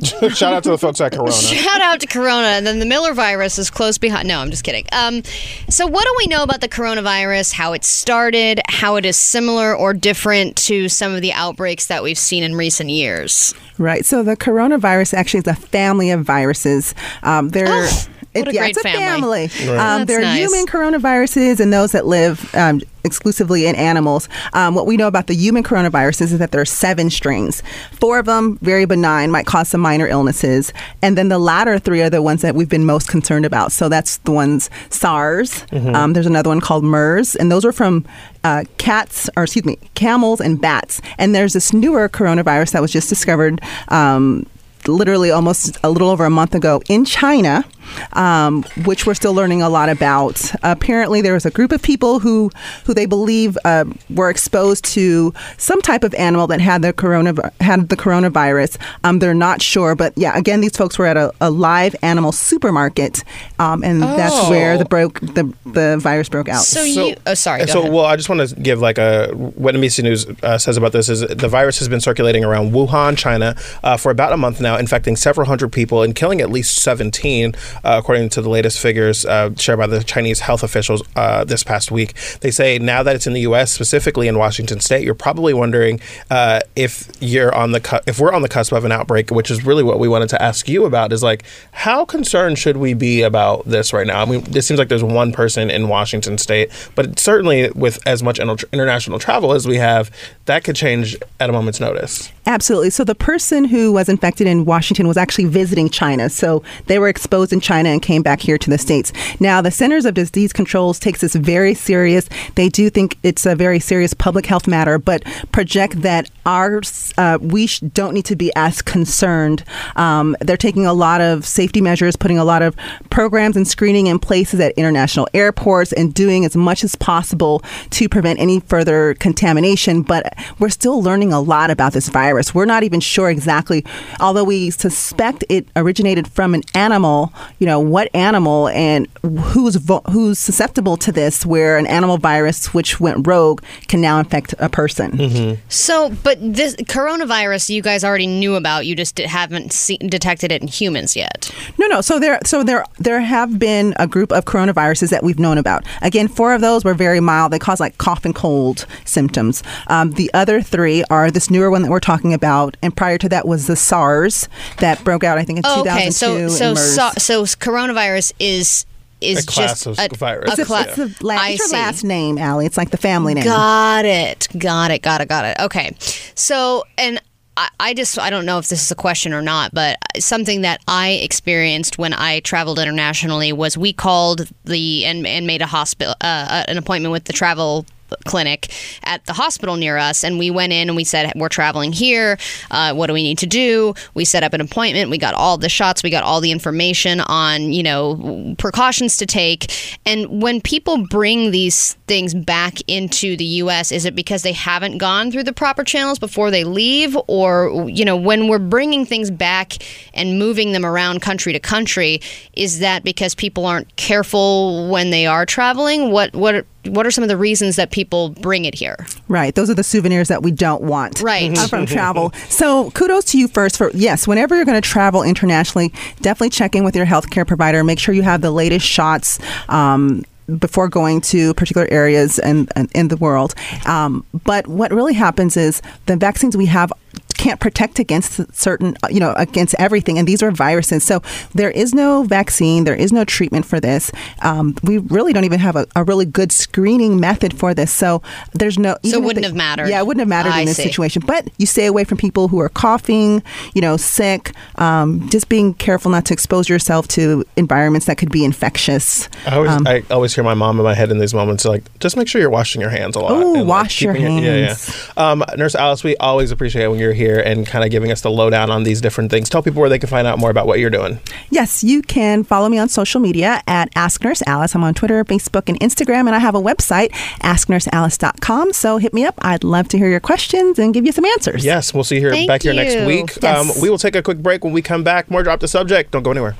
<laughs> Shout out to the folks at Corona. <laughs> Shout out to Corona, and then the Miller virus is close behind. No, I'm just kidding. Um, so, what do we know about the coronavirus? How it started? How it is similar or different to some of the outbreaks that we've seen in recent years? Right. So the coronavirus actually is a family of viruses. Um, they're Oh, what a yeah, great it's a family. family. Right. Um, there are nice. human coronaviruses and those that live um, exclusively in animals. Um, what we know about the human coronaviruses is that there are seven strains. Four of them very benign, might cause some minor illnesses, and then the latter three are the ones that we've been most concerned about. So that's the ones SARS. Um, there's another one called MERS, and those are from uh, cats, or excuse me, camels and bats. And there's this newer coronavirus that was just discovered. Um, literally almost a little over a month ago in China, um, which we're still learning a lot about. Apparently, there was a group of people who who they believe uh, were exposed to some type of animal that had the corona had the coronavirus. Um, they're not sure, but yeah, again, these folks were at a, a live animal supermarket, um, and that's Oh. where the broke the the virus broke out. So, you. Oh, sorry. Go so, ahead. well, I just want to give like a what NBC News uh, says about this is the virus has been circulating around Wuhan, China, uh, for about a month now, infecting several hundred people and killing at least 17, uh, according to the latest figures uh, shared by the Chinese health officials uh, this past week. They say now that it's in the U.S., specifically in Washington State, you're probably wondering uh, if you're on the cu- if we're on the cusp of an outbreak, which is really what we wanted to ask you about. Is like how concerned should we be about this right now? I mean, it seems like there's one person in Washington State, but certainly with as much international travel as we have, that could change at a moment's notice. Absolutely. So the person who was infected in Washington was actually visiting China. So they were exposed in China and came back here to the States. Now, the Centers of Disease Controls takes this very serious. They do think it's a very serious public health matter, but project that our uh, we sh- don't need to be as concerned. Um, they're taking a lot of safety measures, putting a lot of programs and screening in places at international airports, and doing as much as possible to prevent any further contamination. But we're still learning a lot about this virus. We're not even sure exactly, although we suspect it originated from an animal. You know what animal and who's vo- who's susceptible to this? Where an animal virus which went rogue can now infect a person. So, but this coronavirus you guys already knew about. You just haven't seen, detected it in humans yet. No, no. So there, so there, there have been a group of coronaviruses that we've known about. Again, four of those were very mild. They cause like cough and cold symptoms. Um, the other three are this newer one that we're talking about, and prior to that was the SARS that broke out, I think, in Oh, 2002. okay, so so and MERS. so, so coronavirus is is A class just of a, virus. A It's cla- It's the la- it's your last name, Allie. It's like the family name. Got it. Got it. Got it. Got it. Okay. So, and I, I just, I don't know if this is a question or not, but something that I experienced when I traveled internationally was we called the, and, and made a hospital, uh, an appointment with the travel clinic at the hospital near us, and we went in and we said we're traveling here. Uh, what do we need to do? We set up an appointment. We got all the shots. We got all the information on you know precautions to take. And when people bring these things back into the U.S., is it because they haven't gone through the proper channels before they leave, or you know when we're bringing things back and moving them around country to country, is that because people aren't careful when they are traveling? What what what are some of the reasons that people bring it here? Right. Those are the souvenirs that we don't want. Right. uh, from <laughs> travel. So kudos to you first for yes, whenever you're going to travel internationally, definitely check in with your healthcare provider. Make sure you have the latest shots. Um, before going to particular areas in, in, in the world. Um, but what really happens is the vaccines we have can't protect against certain, you know, against everything. And these are viruses. So there is no vaccine, there is no treatment for this. Um, we really don't even have a, a, really good screening method for this. So there's no. So it wouldn't have mattered. Yeah, it wouldn't have mattered I in this see. situation. But you stay away from people who are coughing, you know, sick, um, just being careful not to expose yourself to environments that could be infectious. I always, Um, I always hear my mom in my head in these moments like, just make sure you're washing your hands a lot. Ooh, and, like, wash your keeping it- hands. yeah, yeah. Um, Nurse Alice, we always appreciate when you're here and kind of giving us the lowdown on these different things. Tell people where they can find out more about what you're doing. Yes, you can follow me on social media at Ask Nurse Alice. I'm on Twitter, Facebook, and Instagram, and I have a website, asknursealice.com. So hit me up. I'd love to hear your questions and give you some answers. Yes, we'll see you here Thank back here next week. Yes. Um, we will take a quick break when we come back. More drop the subject. Don't go anywhere.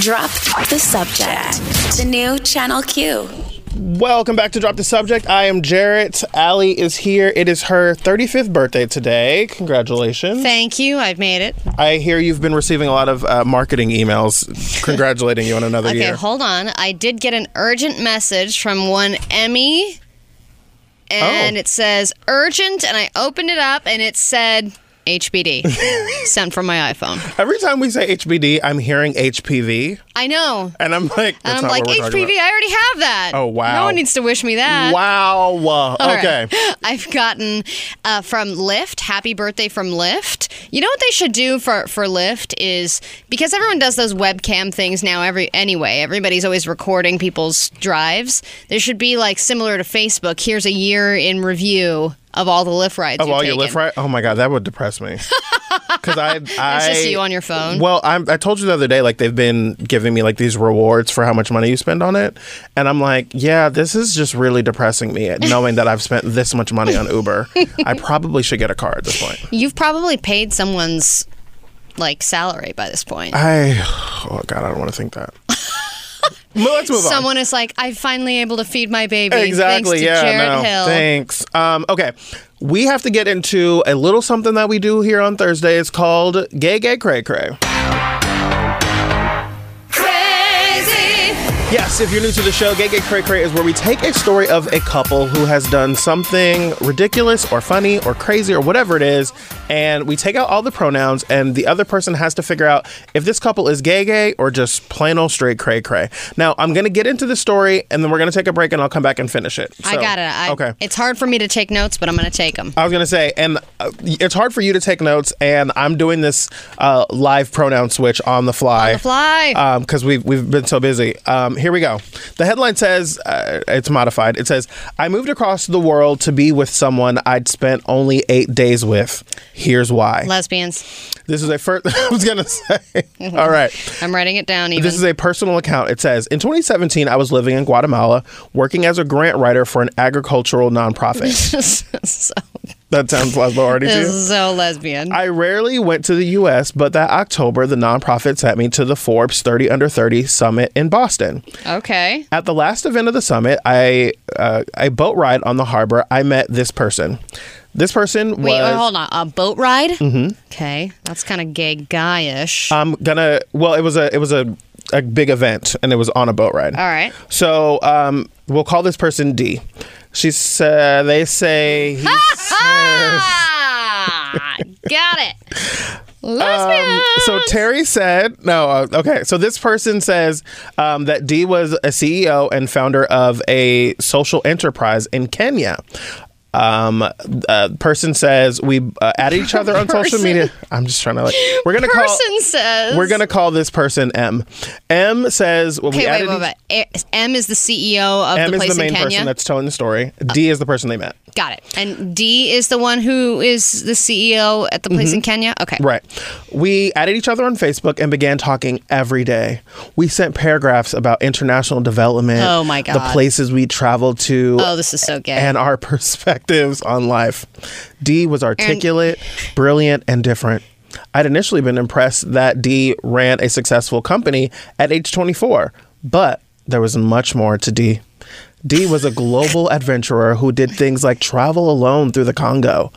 Drop the subject. The new Channel Q. Welcome back to Drop the Subject. I am Jarrett. Allie is here. It is her 35th birthday today. Congratulations. Thank you. I've made it. I hear you've been receiving a lot of uh, marketing emails congratulating you on another Okay, year. Okay, hold on. I did get an urgent message from one Emmy, and Oh. it says urgent, and I opened it up, and it said HBD <laughs> sent from my iPhone. Every time we say HBD, I'm hearing HPV, I know. and I'm like, And I'm like, HPV, I already have that. Oh, wow. No one needs to wish me that. Wow. All right. okay. <laughs> I've gotten uh, from Lyft, happy birthday from Lyft. You know what they should do for, for Lyft is because everyone does those webcam things now every anyway, everybody's always recording people's drives. There should be like similar to Facebook, here's a year in review of all the Lyft rides. Of all your Lyft right? Oh my god, that would depress me. <laughs> Because I, I, It's just you on your phone. Well, I'm, I told you the other day, like they've been giving me like these rewards for how much money you spend on it, and I'm like, yeah, this is just really depressing me, knowing that I've spent this much money on Uber. I <laughs> probably should get a car at this point. You've probably paid someone's like salary by this point. I, oh god, I don't want to think that. Well, let's move on. Someone is like, I'm finally able to feed my baby. Exactly. Thanks to yeah. Jarrett no. Hill. Thanks. Um, okay. We have to get into a little something that we do here on Thursday. It's called Gay Gay Cray Cray. Yes, if you're new to the show, Gay Gay Cray Cray is where we take a story of a couple who has done something ridiculous or funny or crazy or whatever it is, and we take out all the pronouns, and the other person has to figure out if this couple is gay gay or just plain old straight cray cray. Now, I'm going to get into the story, and then we're going to take a break, and I'll come back and finish it. I got it. I, okay. It's hard for me to take notes, but I'm going to take them. I was gonna say, and uh, it's hard for you to take notes, and I'm doing this uh, live pronoun switch on the fly. On the fly. because we've we've been so busy. Um, here we go. The headline says uh, it's modified. It says, "I moved across the world to be with someone I'd spent only eight days with. Here's why." Lesbians. This is a first. <laughs> I was gonna say. <laughs> All right. I'm writing it down even. This is a personal account. It says In 2017, I was living in Guatemala, working as a grant writer for an agricultural nonprofit. <laughs> so, that sounds lesbo already to this is so lesbian. I rarely went to the US, but that October, the nonprofit sent me to the Forbes 30 Under 30 Summit in Boston. okay. At the last event of the summit, I uh, a boat ride on the harbor, I met this person. This person was. Wait, wait, hold on. A boat ride? Mm-hmm. Okay. That's kind of gay guyish. I'm gonna. Well, it was a it was a a big event, and it was on a boat ride. All right. So um, we'll call this person D. She's. Uh, they say. He Ah, <laughs> got it. Lesbian. Um, so Terry said, no, uh, okay. So this person says um, that D was a CEO and founder of a social enterprise in Kenya. Um, uh, person says we uh, added each other on <laughs> social media. I'm just trying to like. We're gonna call. Person says. We're gonna call this person M. M says well, we Okay, wait, added. wait, each- wait. M is the CEO of M the is place the main in Kenya. person that's telling the story. D is the person they met. Got it. And D is the one who is the CEO at the place in Kenya. Okay. Mm-hmm. Right. We added each other on Facebook and began talking every day. We sent paragraphs about international development. Oh, my god. The places we traveled to. Oh, this is so gay. And our <laughs> perspectives on life. D was articulate, brilliant, and different. I'd initially been impressed that D ran a successful company at age 24, but there was much more to D. D was a global adventurer who did things like travel alone through the Congo.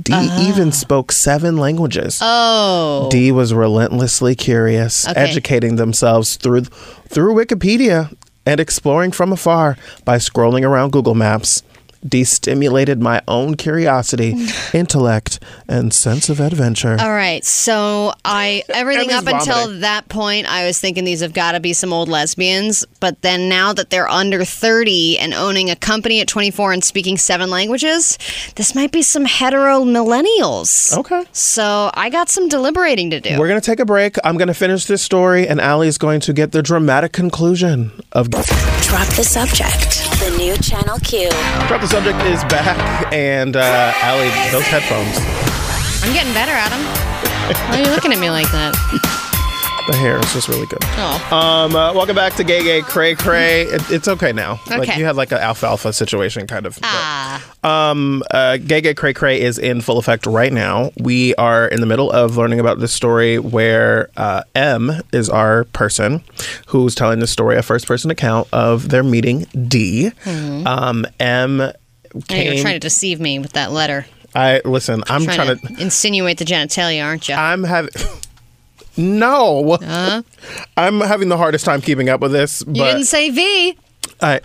D uh-huh. even spoke seven languages. Oh. D was relentlessly curious, Okay. educating themselves through through Wikipedia and exploring from afar by scrolling around Google Maps. D stimulated my own curiosity, <laughs> intellect, and sense of adventure. All right. So I everything Emmy's up until that point, I was thinking these have got to be some old lesbians. But then now that they're under thirty and owning a company at twenty four and speaking seven languages, this might be some hetero millennials. Okay. So I got some deliberating to do. We're going to take a break. I'm going to finish this story, and Allie's going to get the dramatic conclusion of. Drop the subject. The new Channel Q. Drop the subject is back, and uh, Allie, those headphones, I'm getting better at them. Why are you looking at me like that? the hair is just really good. Oh. Um, uh, welcome back to Gay Gay Cray Cray. It, it's okay now. Like Okay. you had like an alfalfa situation, kind of. Ah. Um, uh, Gay Gay Cray Cray is in full effect right now. We are in the middle of learning about this story where uh, M is our person who's telling the story, a first person account of their meeting D. Um, M came. you're trying to deceive me with that letter. I listen. I'm trying, trying, to. to, insinuate the genitalia, aren't you? I'm having. <laughs> No, Uh-huh. <laughs> I'm having the hardest time keeping up with this. But you didn't say V. I,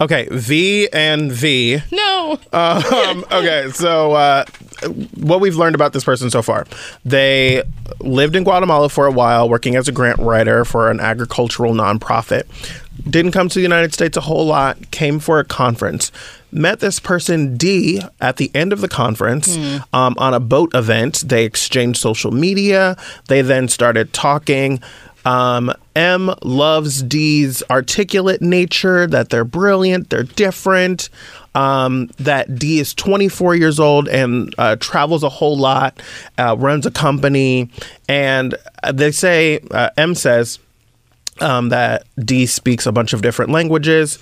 okay, V and V. No. Um, <laughs> okay, so uh, what we've learned about this person so far, they lived in Guatemala for a while, working as a grant writer for an agricultural nonprofit. Didn't come to the United States a whole lot. Came for a conference. Met this person D at the end of the conference um, on a boat event. They exchanged social media. They then started talking. Um, M loves D's articulate nature, that they're brilliant, they're different, um, that D is 24 years old and uh, travels a whole lot, uh, runs a company. And uh, they say, uh, M says um, that D speaks a bunch of different languages.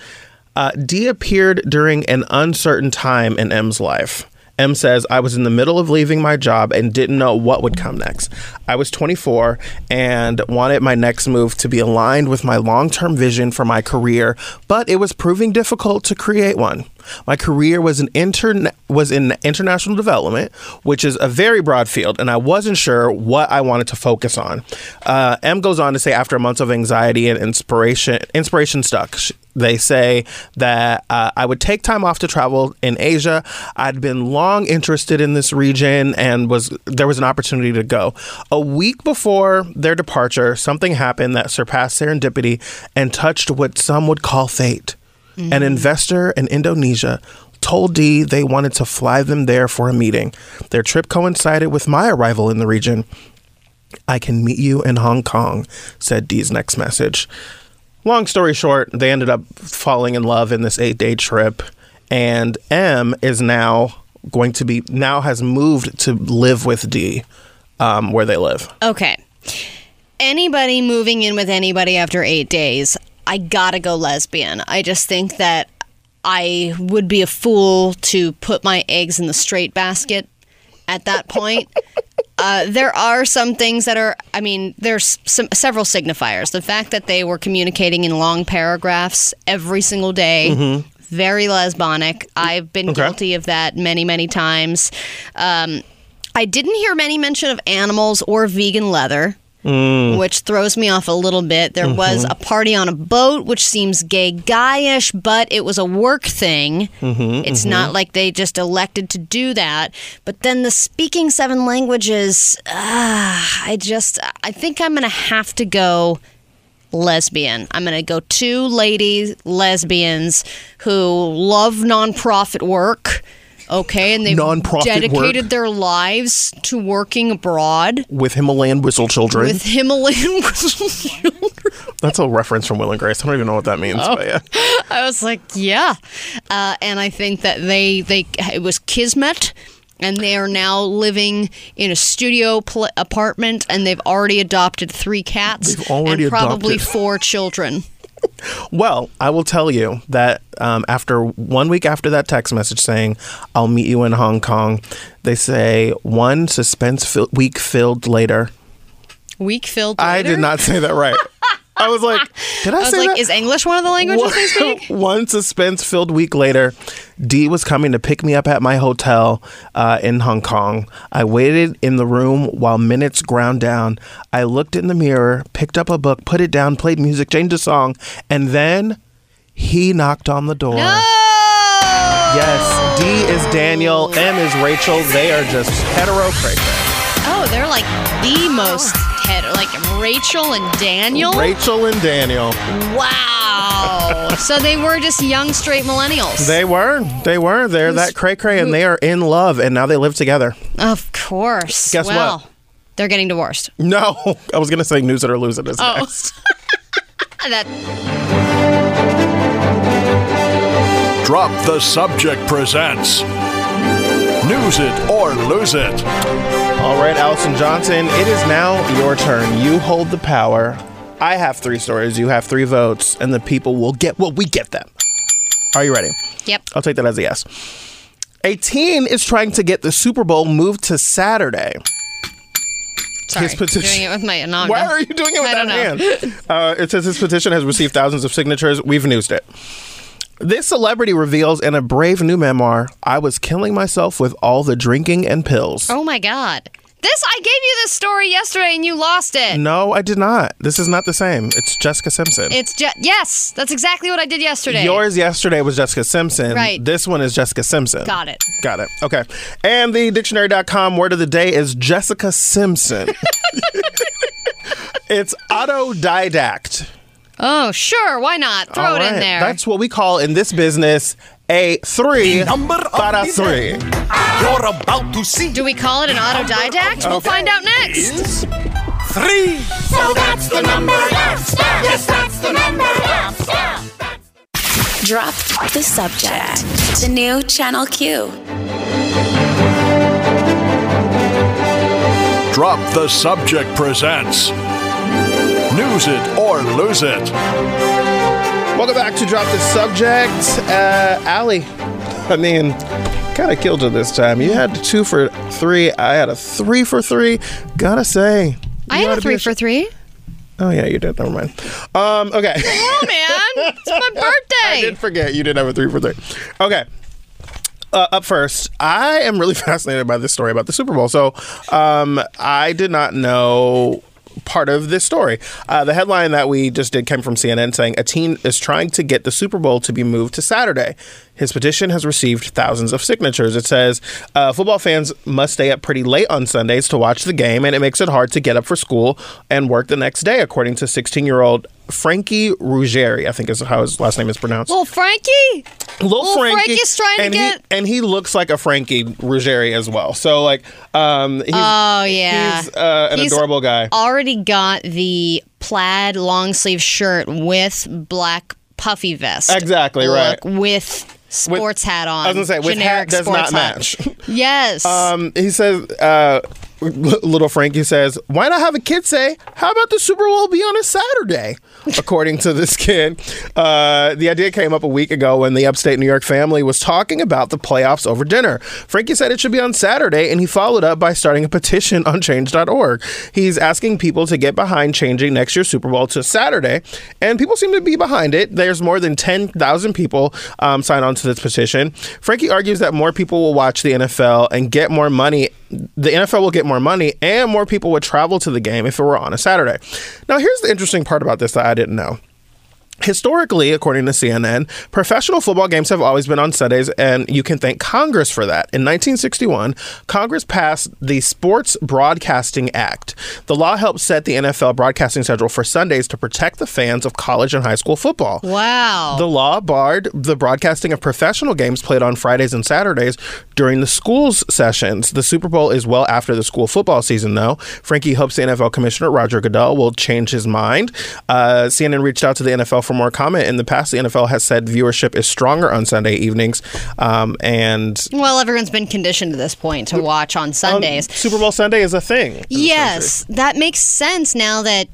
Uh, D appeared during an uncertain time in M's life. M says, I was in the middle of leaving my job and didn't know what would come next. I was 24 and wanted my next move to be aligned with my long term vision for my career, but it was proving difficult to create one. My career was in intern was in international development, which is a very broad field, and I wasn't sure what I wanted to focus on. Uh, M goes on to say, after months of anxiety and inspiration, inspiration stuck. Sh- They say that uh, I would take time off to travel in Asia. I'd been long interested in this region, and was there was an opportunity to go. A week before their departure, something happened that surpassed serendipity and touched what some would call fate. An investor in Indonesia told D they wanted to fly them there for a meeting. Their trip coincided with my arrival in the region. I can meet you in Hong Kong, said D's next message. Long story short, they ended up falling in love in this eight day trip, and M is now going to be, now has moved to live with D um, where they live. Okay. Anybody moving in with anybody after eight days, I gotta go lesbian. I just think that I would be a fool to put my eggs in the straight basket at that point. Uh, there are some things that are, I mean, there's some several signifiers. The fact that they were communicating in long paragraphs every single day, very lesbonic. I've been Okay. guilty of that many, many times. Um, I didn't hear many mention of animals or vegan leather. Mm. Which throws me off a little bit. There mm-hmm. was a party on a boat, which seems gay guyish, but it was a work thing. Mm-hmm, it's mm-hmm. not like they just elected to do that. But then the speaking seven languages, ah, I just, I think I'm going to have to go lesbian. I'm going to go two ladies, lesbians who love nonprofit work. Okay, and they've Nonprofit dedicated work. their lives to working abroad with Himalayan whistle children. with Himalayan. <laughs> Whistle children. That's a reference from Will and Grace. I don't even know what that means. Oh. But yeah. <laughs> I was like, yeah, uh, and I think that they they it was kismet. And they are now living in a studio pl- apartment, and they've already adopted three cats They've already and probably adopted. four children. Well, I will tell you that um, after one week after that text message saying, I'll meet you in Hong Kong, they say one suspense fill- week filled later. Week filled. I did not say that right. <laughs> I was like, <laughs> did I, I was say like, that? is English one of the languages they speak? <laughs> One suspense filled week later, D was coming to pick me up at my hotel uh, in Hong Kong. I waited in the room while minutes ground down. I looked in the mirror, picked up a book, put it down, played music, changed a song, and then he knocked on the door. Yes, D is Daniel, M is Rachel. They are just hetero cray Oh, they're like the most Rachel and Daniel. Rachel and Daniel. Wow. <laughs> so they were just young straight millennials. They were. They were. They're that cray cray, and they are in love, and now they live together. Of course. Guess what? well, They're getting divorced. No, <laughs> I was gonna say news it or lose it is Oh. next. <laughs> that Drop the Subject presents News It or Lose It. All right, Allison Johnson, it is now your turn. You hold the power. I have three stories. You have three votes, and the people will get what we get them. Are you ready? Yep. I'll take that as a yes. A teen is trying to get the Super Bowl moved to Saturday. Sorry, His petition- doing it with my <laughs> non. Why are you doing it with I that hand? Uh, it says his petition has received thousands of signatures. We've newsed it. This celebrity reveals in a brave new memoir I was killing myself with all the drinking and pills. Oh my god. This I gave you this story yesterday and you lost it. No, I did not. This is not the same. It's Jessica Simpson. It's just yes, that's exactly what I did yesterday. Yours yesterday was Jessica Simpson. Right. This one is Jessica Simpson. Got it. Got it. Okay. And the dictionary.com word of the day is Jessica Simpson. <laughs> it's autodidact. Oh sure, why not? Throw All it in there. That's what we call in this business a three para three. You're about to see Do we call it an autodidact? We'll find out next. three. So that's the number. Yes, yes, that's the number. Yes, yes. Drop the subject. The new Channel Q. Drop the Subject presents News It or Lose It. Welcome back to Drop the Subject. Uh, Allie, I mean, kind of killed you this time. You had two for three. I had a three for three. Gotta say. I had a to be three ashamed- for three. Oh, yeah, you did. Never mind. Um, okay. Oh man, <laughs> it's my birthday. I did forget you did have a three for three. Okay. Uh, up first, I am really <laughs> fascinated by this story about the Super Bowl. So, um, I did not know part of this story. Uh, the headline that we just did came from CNN saying a teen is trying to get the Super Bowl to be moved to Saturday. His petition has received thousands of signatures. It says uh, football fans must stay up pretty late on Sundays to watch the game, and it makes it hard to get up for school and work the next day, according to 16 year old Frankie Ruggeri, I think is how his last name is pronounced. Little Frankie. Little Little Frankie, Frankie's trying to and get- he, and he looks like a Frankie Ruggeri as well. So like, um, he's, Oh yeah, he's uh, an He's adorable guy. Already got the plaid long sleeve shirt with black puffy vest. Exactly, right. With sports hat on. I was gonna say with hat Generic does not sports hat. match. <laughs> Yes. Um, he says, uh, little Frankie says, "Why not have a kid say, how about the Super Bowl be on a Saturday?" <laughs> According to this kid, uh, the idea came up a week ago when the upstate New York family was talking about the playoffs over dinner. Frankie said it should be on Saturday, and he followed up by starting a petition on Change.org. He's asking people to get behind changing next year's Super Bowl to Saturday, and people seem to be behind it. There's more than 10,000 people um, signed on to this petition. Frankie argues that more people will watch the NFL and get more money. The NFL will get more money, and more people would travel to the game if it were on a Saturday. Now, here's the interesting part about this that I didn't know. Historically, according to CNN, professional football games have always been on Sundays, and you can thank Congress for that. In 1961, Congress passed the Sports Broadcasting Act. The law helped set the NFL broadcasting schedule for Sundays to protect the fans of college and high school football. Wow. The law barred the broadcasting of professional games played on Fridays and Saturdays during the school's sessions. The Super Bowl is well after the school football season, though. Frankie hopes the NFL Commissioner Roger Goodell will change his mind. Uh, CNN reached out to the NFL for more comment. In the past, the NFL has said viewership is stronger on Sunday evenings, um, and Well, everyone's been conditioned to this point to watch on Sundays. um, Super Bowl Sunday is a thing. Yes, that makes sense now that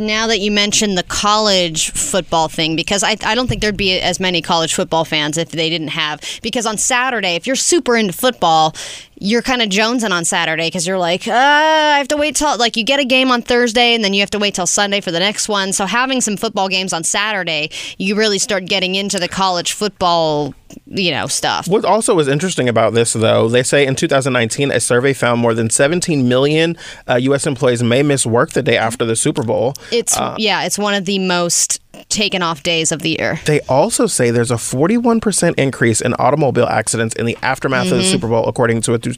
now that you mentioned the college football thing because I, I don't think there'd be as many college football fans if they didn't have because on Saturday if you're super into football you're kind of jonesing on Saturday because you're like uh, I have to wait till like you get a game on Thursday and then you have to wait till Sunday for the next one. So having some football games on Saturday you really start getting into the college football you know stuff What also is interesting about this, though, they say in 2019, a survey found more than 17 million uh, U.S. employees may miss work the day after the Super Bowl. it's Uh, yeah it's one of the most taken off days of the year They also say there's a 41% increase in automobile accidents in the aftermath of the Mhm. Super Bowl, according to a two-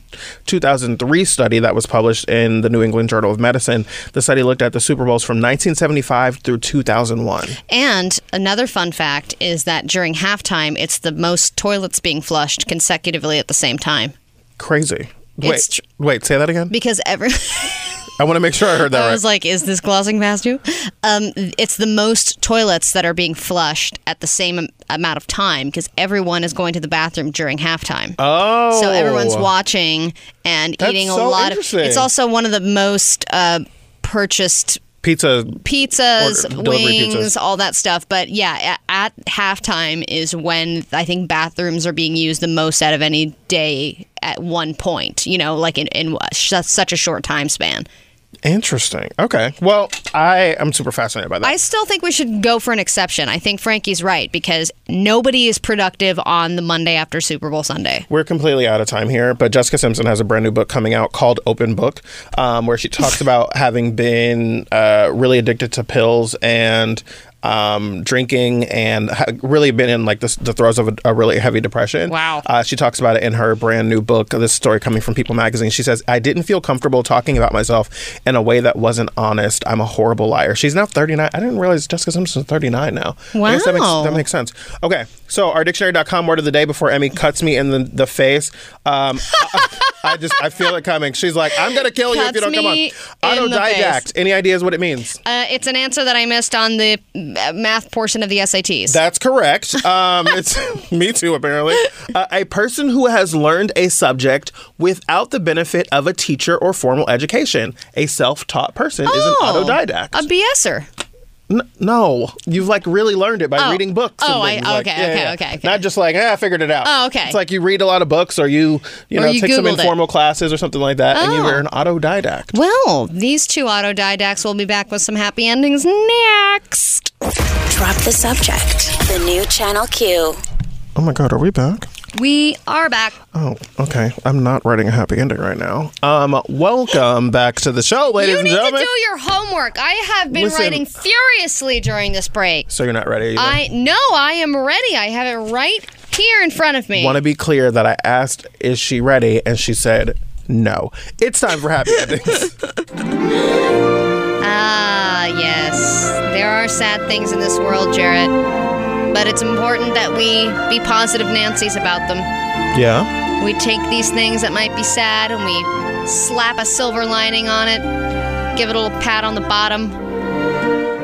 2003 study that was published in the New England Journal of Medicine. The study looked at the Super Bowls from 1975 through 2001. And another fun fact is that during halftime, it's the most toilets being flushed consecutively at the same time. Crazy. Wait, tr- wait, say that again? Because every <laughs> I want to make sure I heard that I right. was like, is this glossing past you? Um, it's the most toilets that are being flushed at the same amount of time because everyone is going to the bathroom during halftime. Oh. So everyone's watching and That's eating a so lot of. It's also one of the most uh, purchased Pizza. pizzas, Order- wings, pizzas. all that stuff. But yeah, a- at halftime is when I think bathrooms are being used the most out of any day at one point. You know, like in in such a short time span. Interesting. Okay. Well, I am super fascinated by that. I still think we should go for an exception. I think Frankie's right because nobody is productive on the Monday after Super Bowl Sunday. We're completely out of time here, but Jessica Simpson has a brand new book coming out called Open Book, um, where she talks <laughs> about having been uh, really addicted to pills and um, drinking and ha- really been in like the, the throes of a, a really heavy depression. Wow. Uh, she talks about it in her brand new book. This story coming from People Magazine. She says, "I didn't feel comfortable talking about myself in a way that wasn't honest. I'm a horrible liar." She's now 39. I didn't realize Jessica Simpson's 39 now. Guess that makes, Wow. that makes sense. Okay, so our dictionary.com word of the day before Emmy cuts me in the, the face. Um, <laughs> I, just I feel it coming. She's like, "I'm gonna kill you if you don't come on." me in the Autodidact. Any ideas what it means? Uh, it's an answer that I missed on the uh, math portion of the SATs. That's correct. Um, <laughs> it's me too, apparently. Uh, a person who has learned a subject without the benefit of a teacher or formal education. A self-taught person is an Oh, autodidact. A BSer. N- no, you've like really learned it by Oh. reading books. and Oh, I- things, like- okay, yeah, okay, yeah. okay, okay. Not just like, eh, I figured it out. Oh, okay. It's like you read a lot of books, or you, you Or know, you take some Googled it. informal classes or something like that, and Oh. you're an autodidact. Well, these two autodidacts will be back with some happy endings next. Drop the subject. The new Channel Q. Oh my God, are we back? We are back. Oh, okay. I'm not writing a happy ending right now. Um, welcome back to the show, ladies you and need to gentlemen. do your homework. I have been Listen. writing furiously during this break. so you're not ready. either. I no, I am ready. I have it right here in front of me. want to be clear that I asked, "Is she ready?" and she said, "No." It's time for happy <laughs> endings. Ah, yes. There are sad things in this world, Jarrett. But it's important that we be positive Nancy's about them. yeah. We take these things that might be sad and we slap a silver lining on it, give it a little pat on the bottom,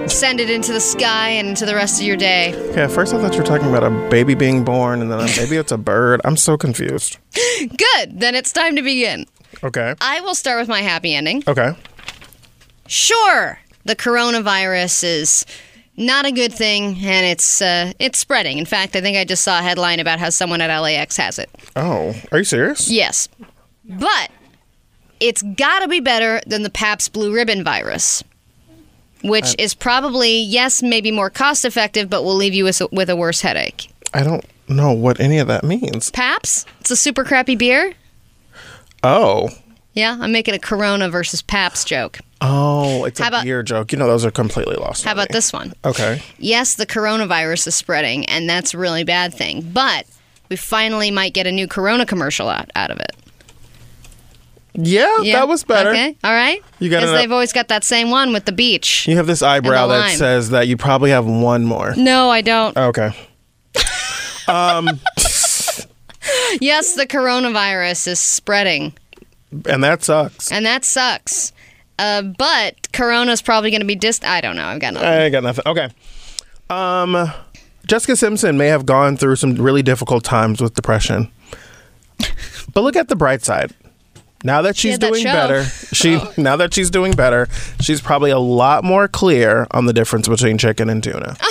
send it into the sky and into the rest of your day. Okay. At first, I thought you were talking about a baby being born, and then maybe it's a bird. I'm so confused. <laughs> Good, then it's time to begin. Okay. I will start with my happy ending. Okay. Sure, the coronavirus is not a good thing and it's uh, it's spreading. In fact, I think I just saw a headline about how someone at LAX has it. Oh, are you serious? Yes. But it's got to be better than the Pabst Blue Ribbon virus, which is probably, yes, maybe more cost effective, but will leave you with a, with a worse headache. I don't know what any of that means. Pabst? It's a super crappy beer. Oh. Yeah, I'm making a Corona versus Pabst joke. Oh, it's a about- beer joke. You know, those are completely lost. How on about me. this one? Okay. Yes, the coronavirus is spreading, and that's a really bad thing. But we finally might get a new Corona commercial out, out of it. Yeah, Yeah? that was better. Okay, all right. You got Because they've always got that same one with the beach. You have this eyebrow And the that lime. says that you probably have one more. No, I don't. Okay. <laughs> Um, Yes, the coronavirus is spreading, and that sucks. and that sucks. Uh, but Corona's probably going to be dist. I don't know. I've got nothing. I ain't got nothing. Okay. Um, Jessica Simpson may have gone through some really difficult times with depression, but look at the bright side. Now that she's that doing show. better, she <laughs> now that she's doing better, she's probably a lot more clear on the difference between chicken and tuna. <laughs>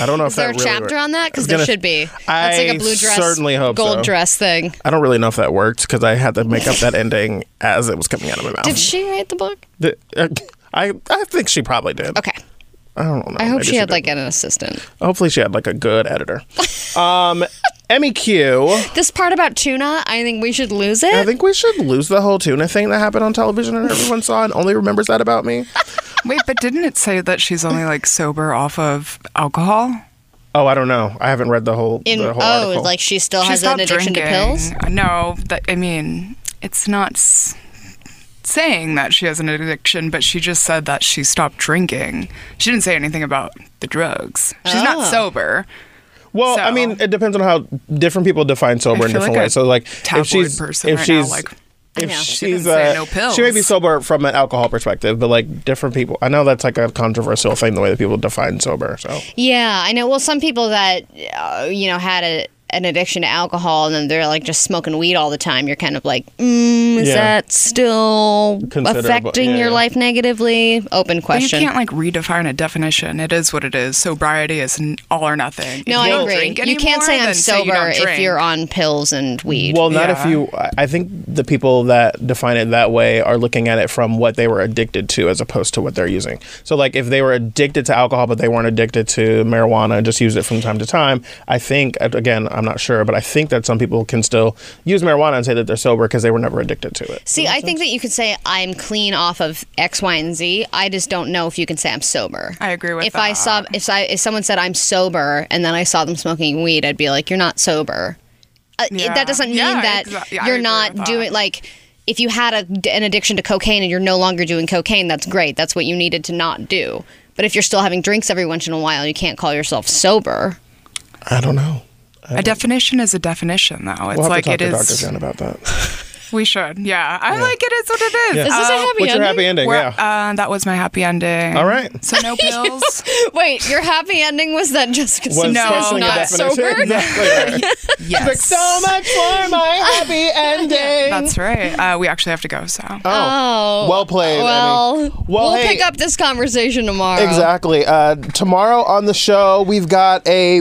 I don't know Is if there a really chapter works. on that? Because there should be. I like a blue dress, certainly hope gold so. dress thing. I don't really know if that worked because I had to make up that ending as it was coming out of my mouth. Did she write the book? The- uh, I I think she probably did. Okay. I don't know. I hope Maybe she had did. like an assistant. Hopefully, she had like a good editor. Um, <laughs> Emmy Q. This part about tuna, I think we should lose it. I think we should lose the whole tuna thing that happened on television and everyone saw and only remembers that about me. <laughs> Wait, but didn't it say that she's only like sober off of alcohol? Oh, I don't know. I haven't read the whole. In the whole oh, article. like she still She has an stopped addiction to pills. No, that I mean, it's not s- saying that she has an addiction, but she just said that she stopped drinking. She didn't say anything about the drugs. She's Oh. not sober. Well, I mean, it depends on how different people define sober in different like ways. a So, like, tabloid if she's person if right now, she's like, if know. she's She uh, no pills. she may be sober from an alcohol perspective, but like different people. I know that's like a controversial thing the way that people define sober. So Yeah, I know. Well, some people that uh, you know had a, an addiction to alcohol and then they're like just smoking weed all the time. You're kind of like, mm, is Yeah. that still affecting yeah, your yeah. life negatively? Open But you can't like redefine a definition. It is what it is. Sobriety is n- all or nothing. no, If I you don't agree. drink You can't say I'm then say you sober if you're on pills and weed. Well, not if you. I- I think the people that define it that way are looking at it from what they were addicted to as opposed to what they're using. So, like, if they were addicted to alcohol but they weren't addicted to marijuana and just used it from time to time, I think, again, I'm not sure, but I think that some people can still use marijuana and say that they're sober because they were never addicted to it. See, I think that you could say I'm clean off of X, Y, and Z. I just don't know if you can say I'm sober. I agree with that. if I saw if I if someone said I'm sober and then I saw them smoking weed, I'd be like, you're not sober. Uh, it- that doesn't mean Yeah, that exa- yeah, you're not doing like. If you had a, an addiction to cocaine and you're no longer doing cocaine, that's great. That's what you needed to not do. But if you're still having drinks every once in a while, you can't call yourself sober. I don't know. A definition is a definition, though. It's we'll have like to talk it to is. Dr. Jen about that. <laughs> We should. Yeah, I like it. it. Is what it is. Yeah. Is this a Uh, happy What's your happy ending? We're- Yeah. Uh, that was my happy ending. All right. So no <laughs> pills. Wait, your happy ending was that Jessica Was No, is not definition. sober? <laughs> Exactly right. yes. Like, so much for my happy ending. That's right. Uh, we actually have to go. So. Oh, Well played, Well, Emmy. Well, we'll hey- pick up this conversation tomorrow. Exactly. Uh, tomorrow on the show, we've got a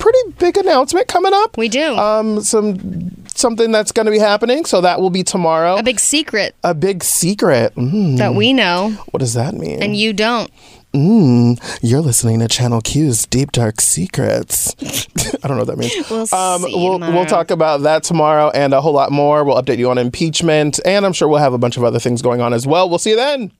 pretty big announcement coming up. We do. Um, some something that's going to be happening. So that will be tomorrow. a big secret A big secret. Mm, that we know what does that mean? and you don't. Mm, you're listening to Channel Q's Deep Dark Secrets. <laughs> I don't know what that means. We'll Um, we'll, we'll talk about that tomorrow and a whole lot more. We'll update you on impeachment, and I'm sure we'll have a bunch of other things going on as well. We'll see you then.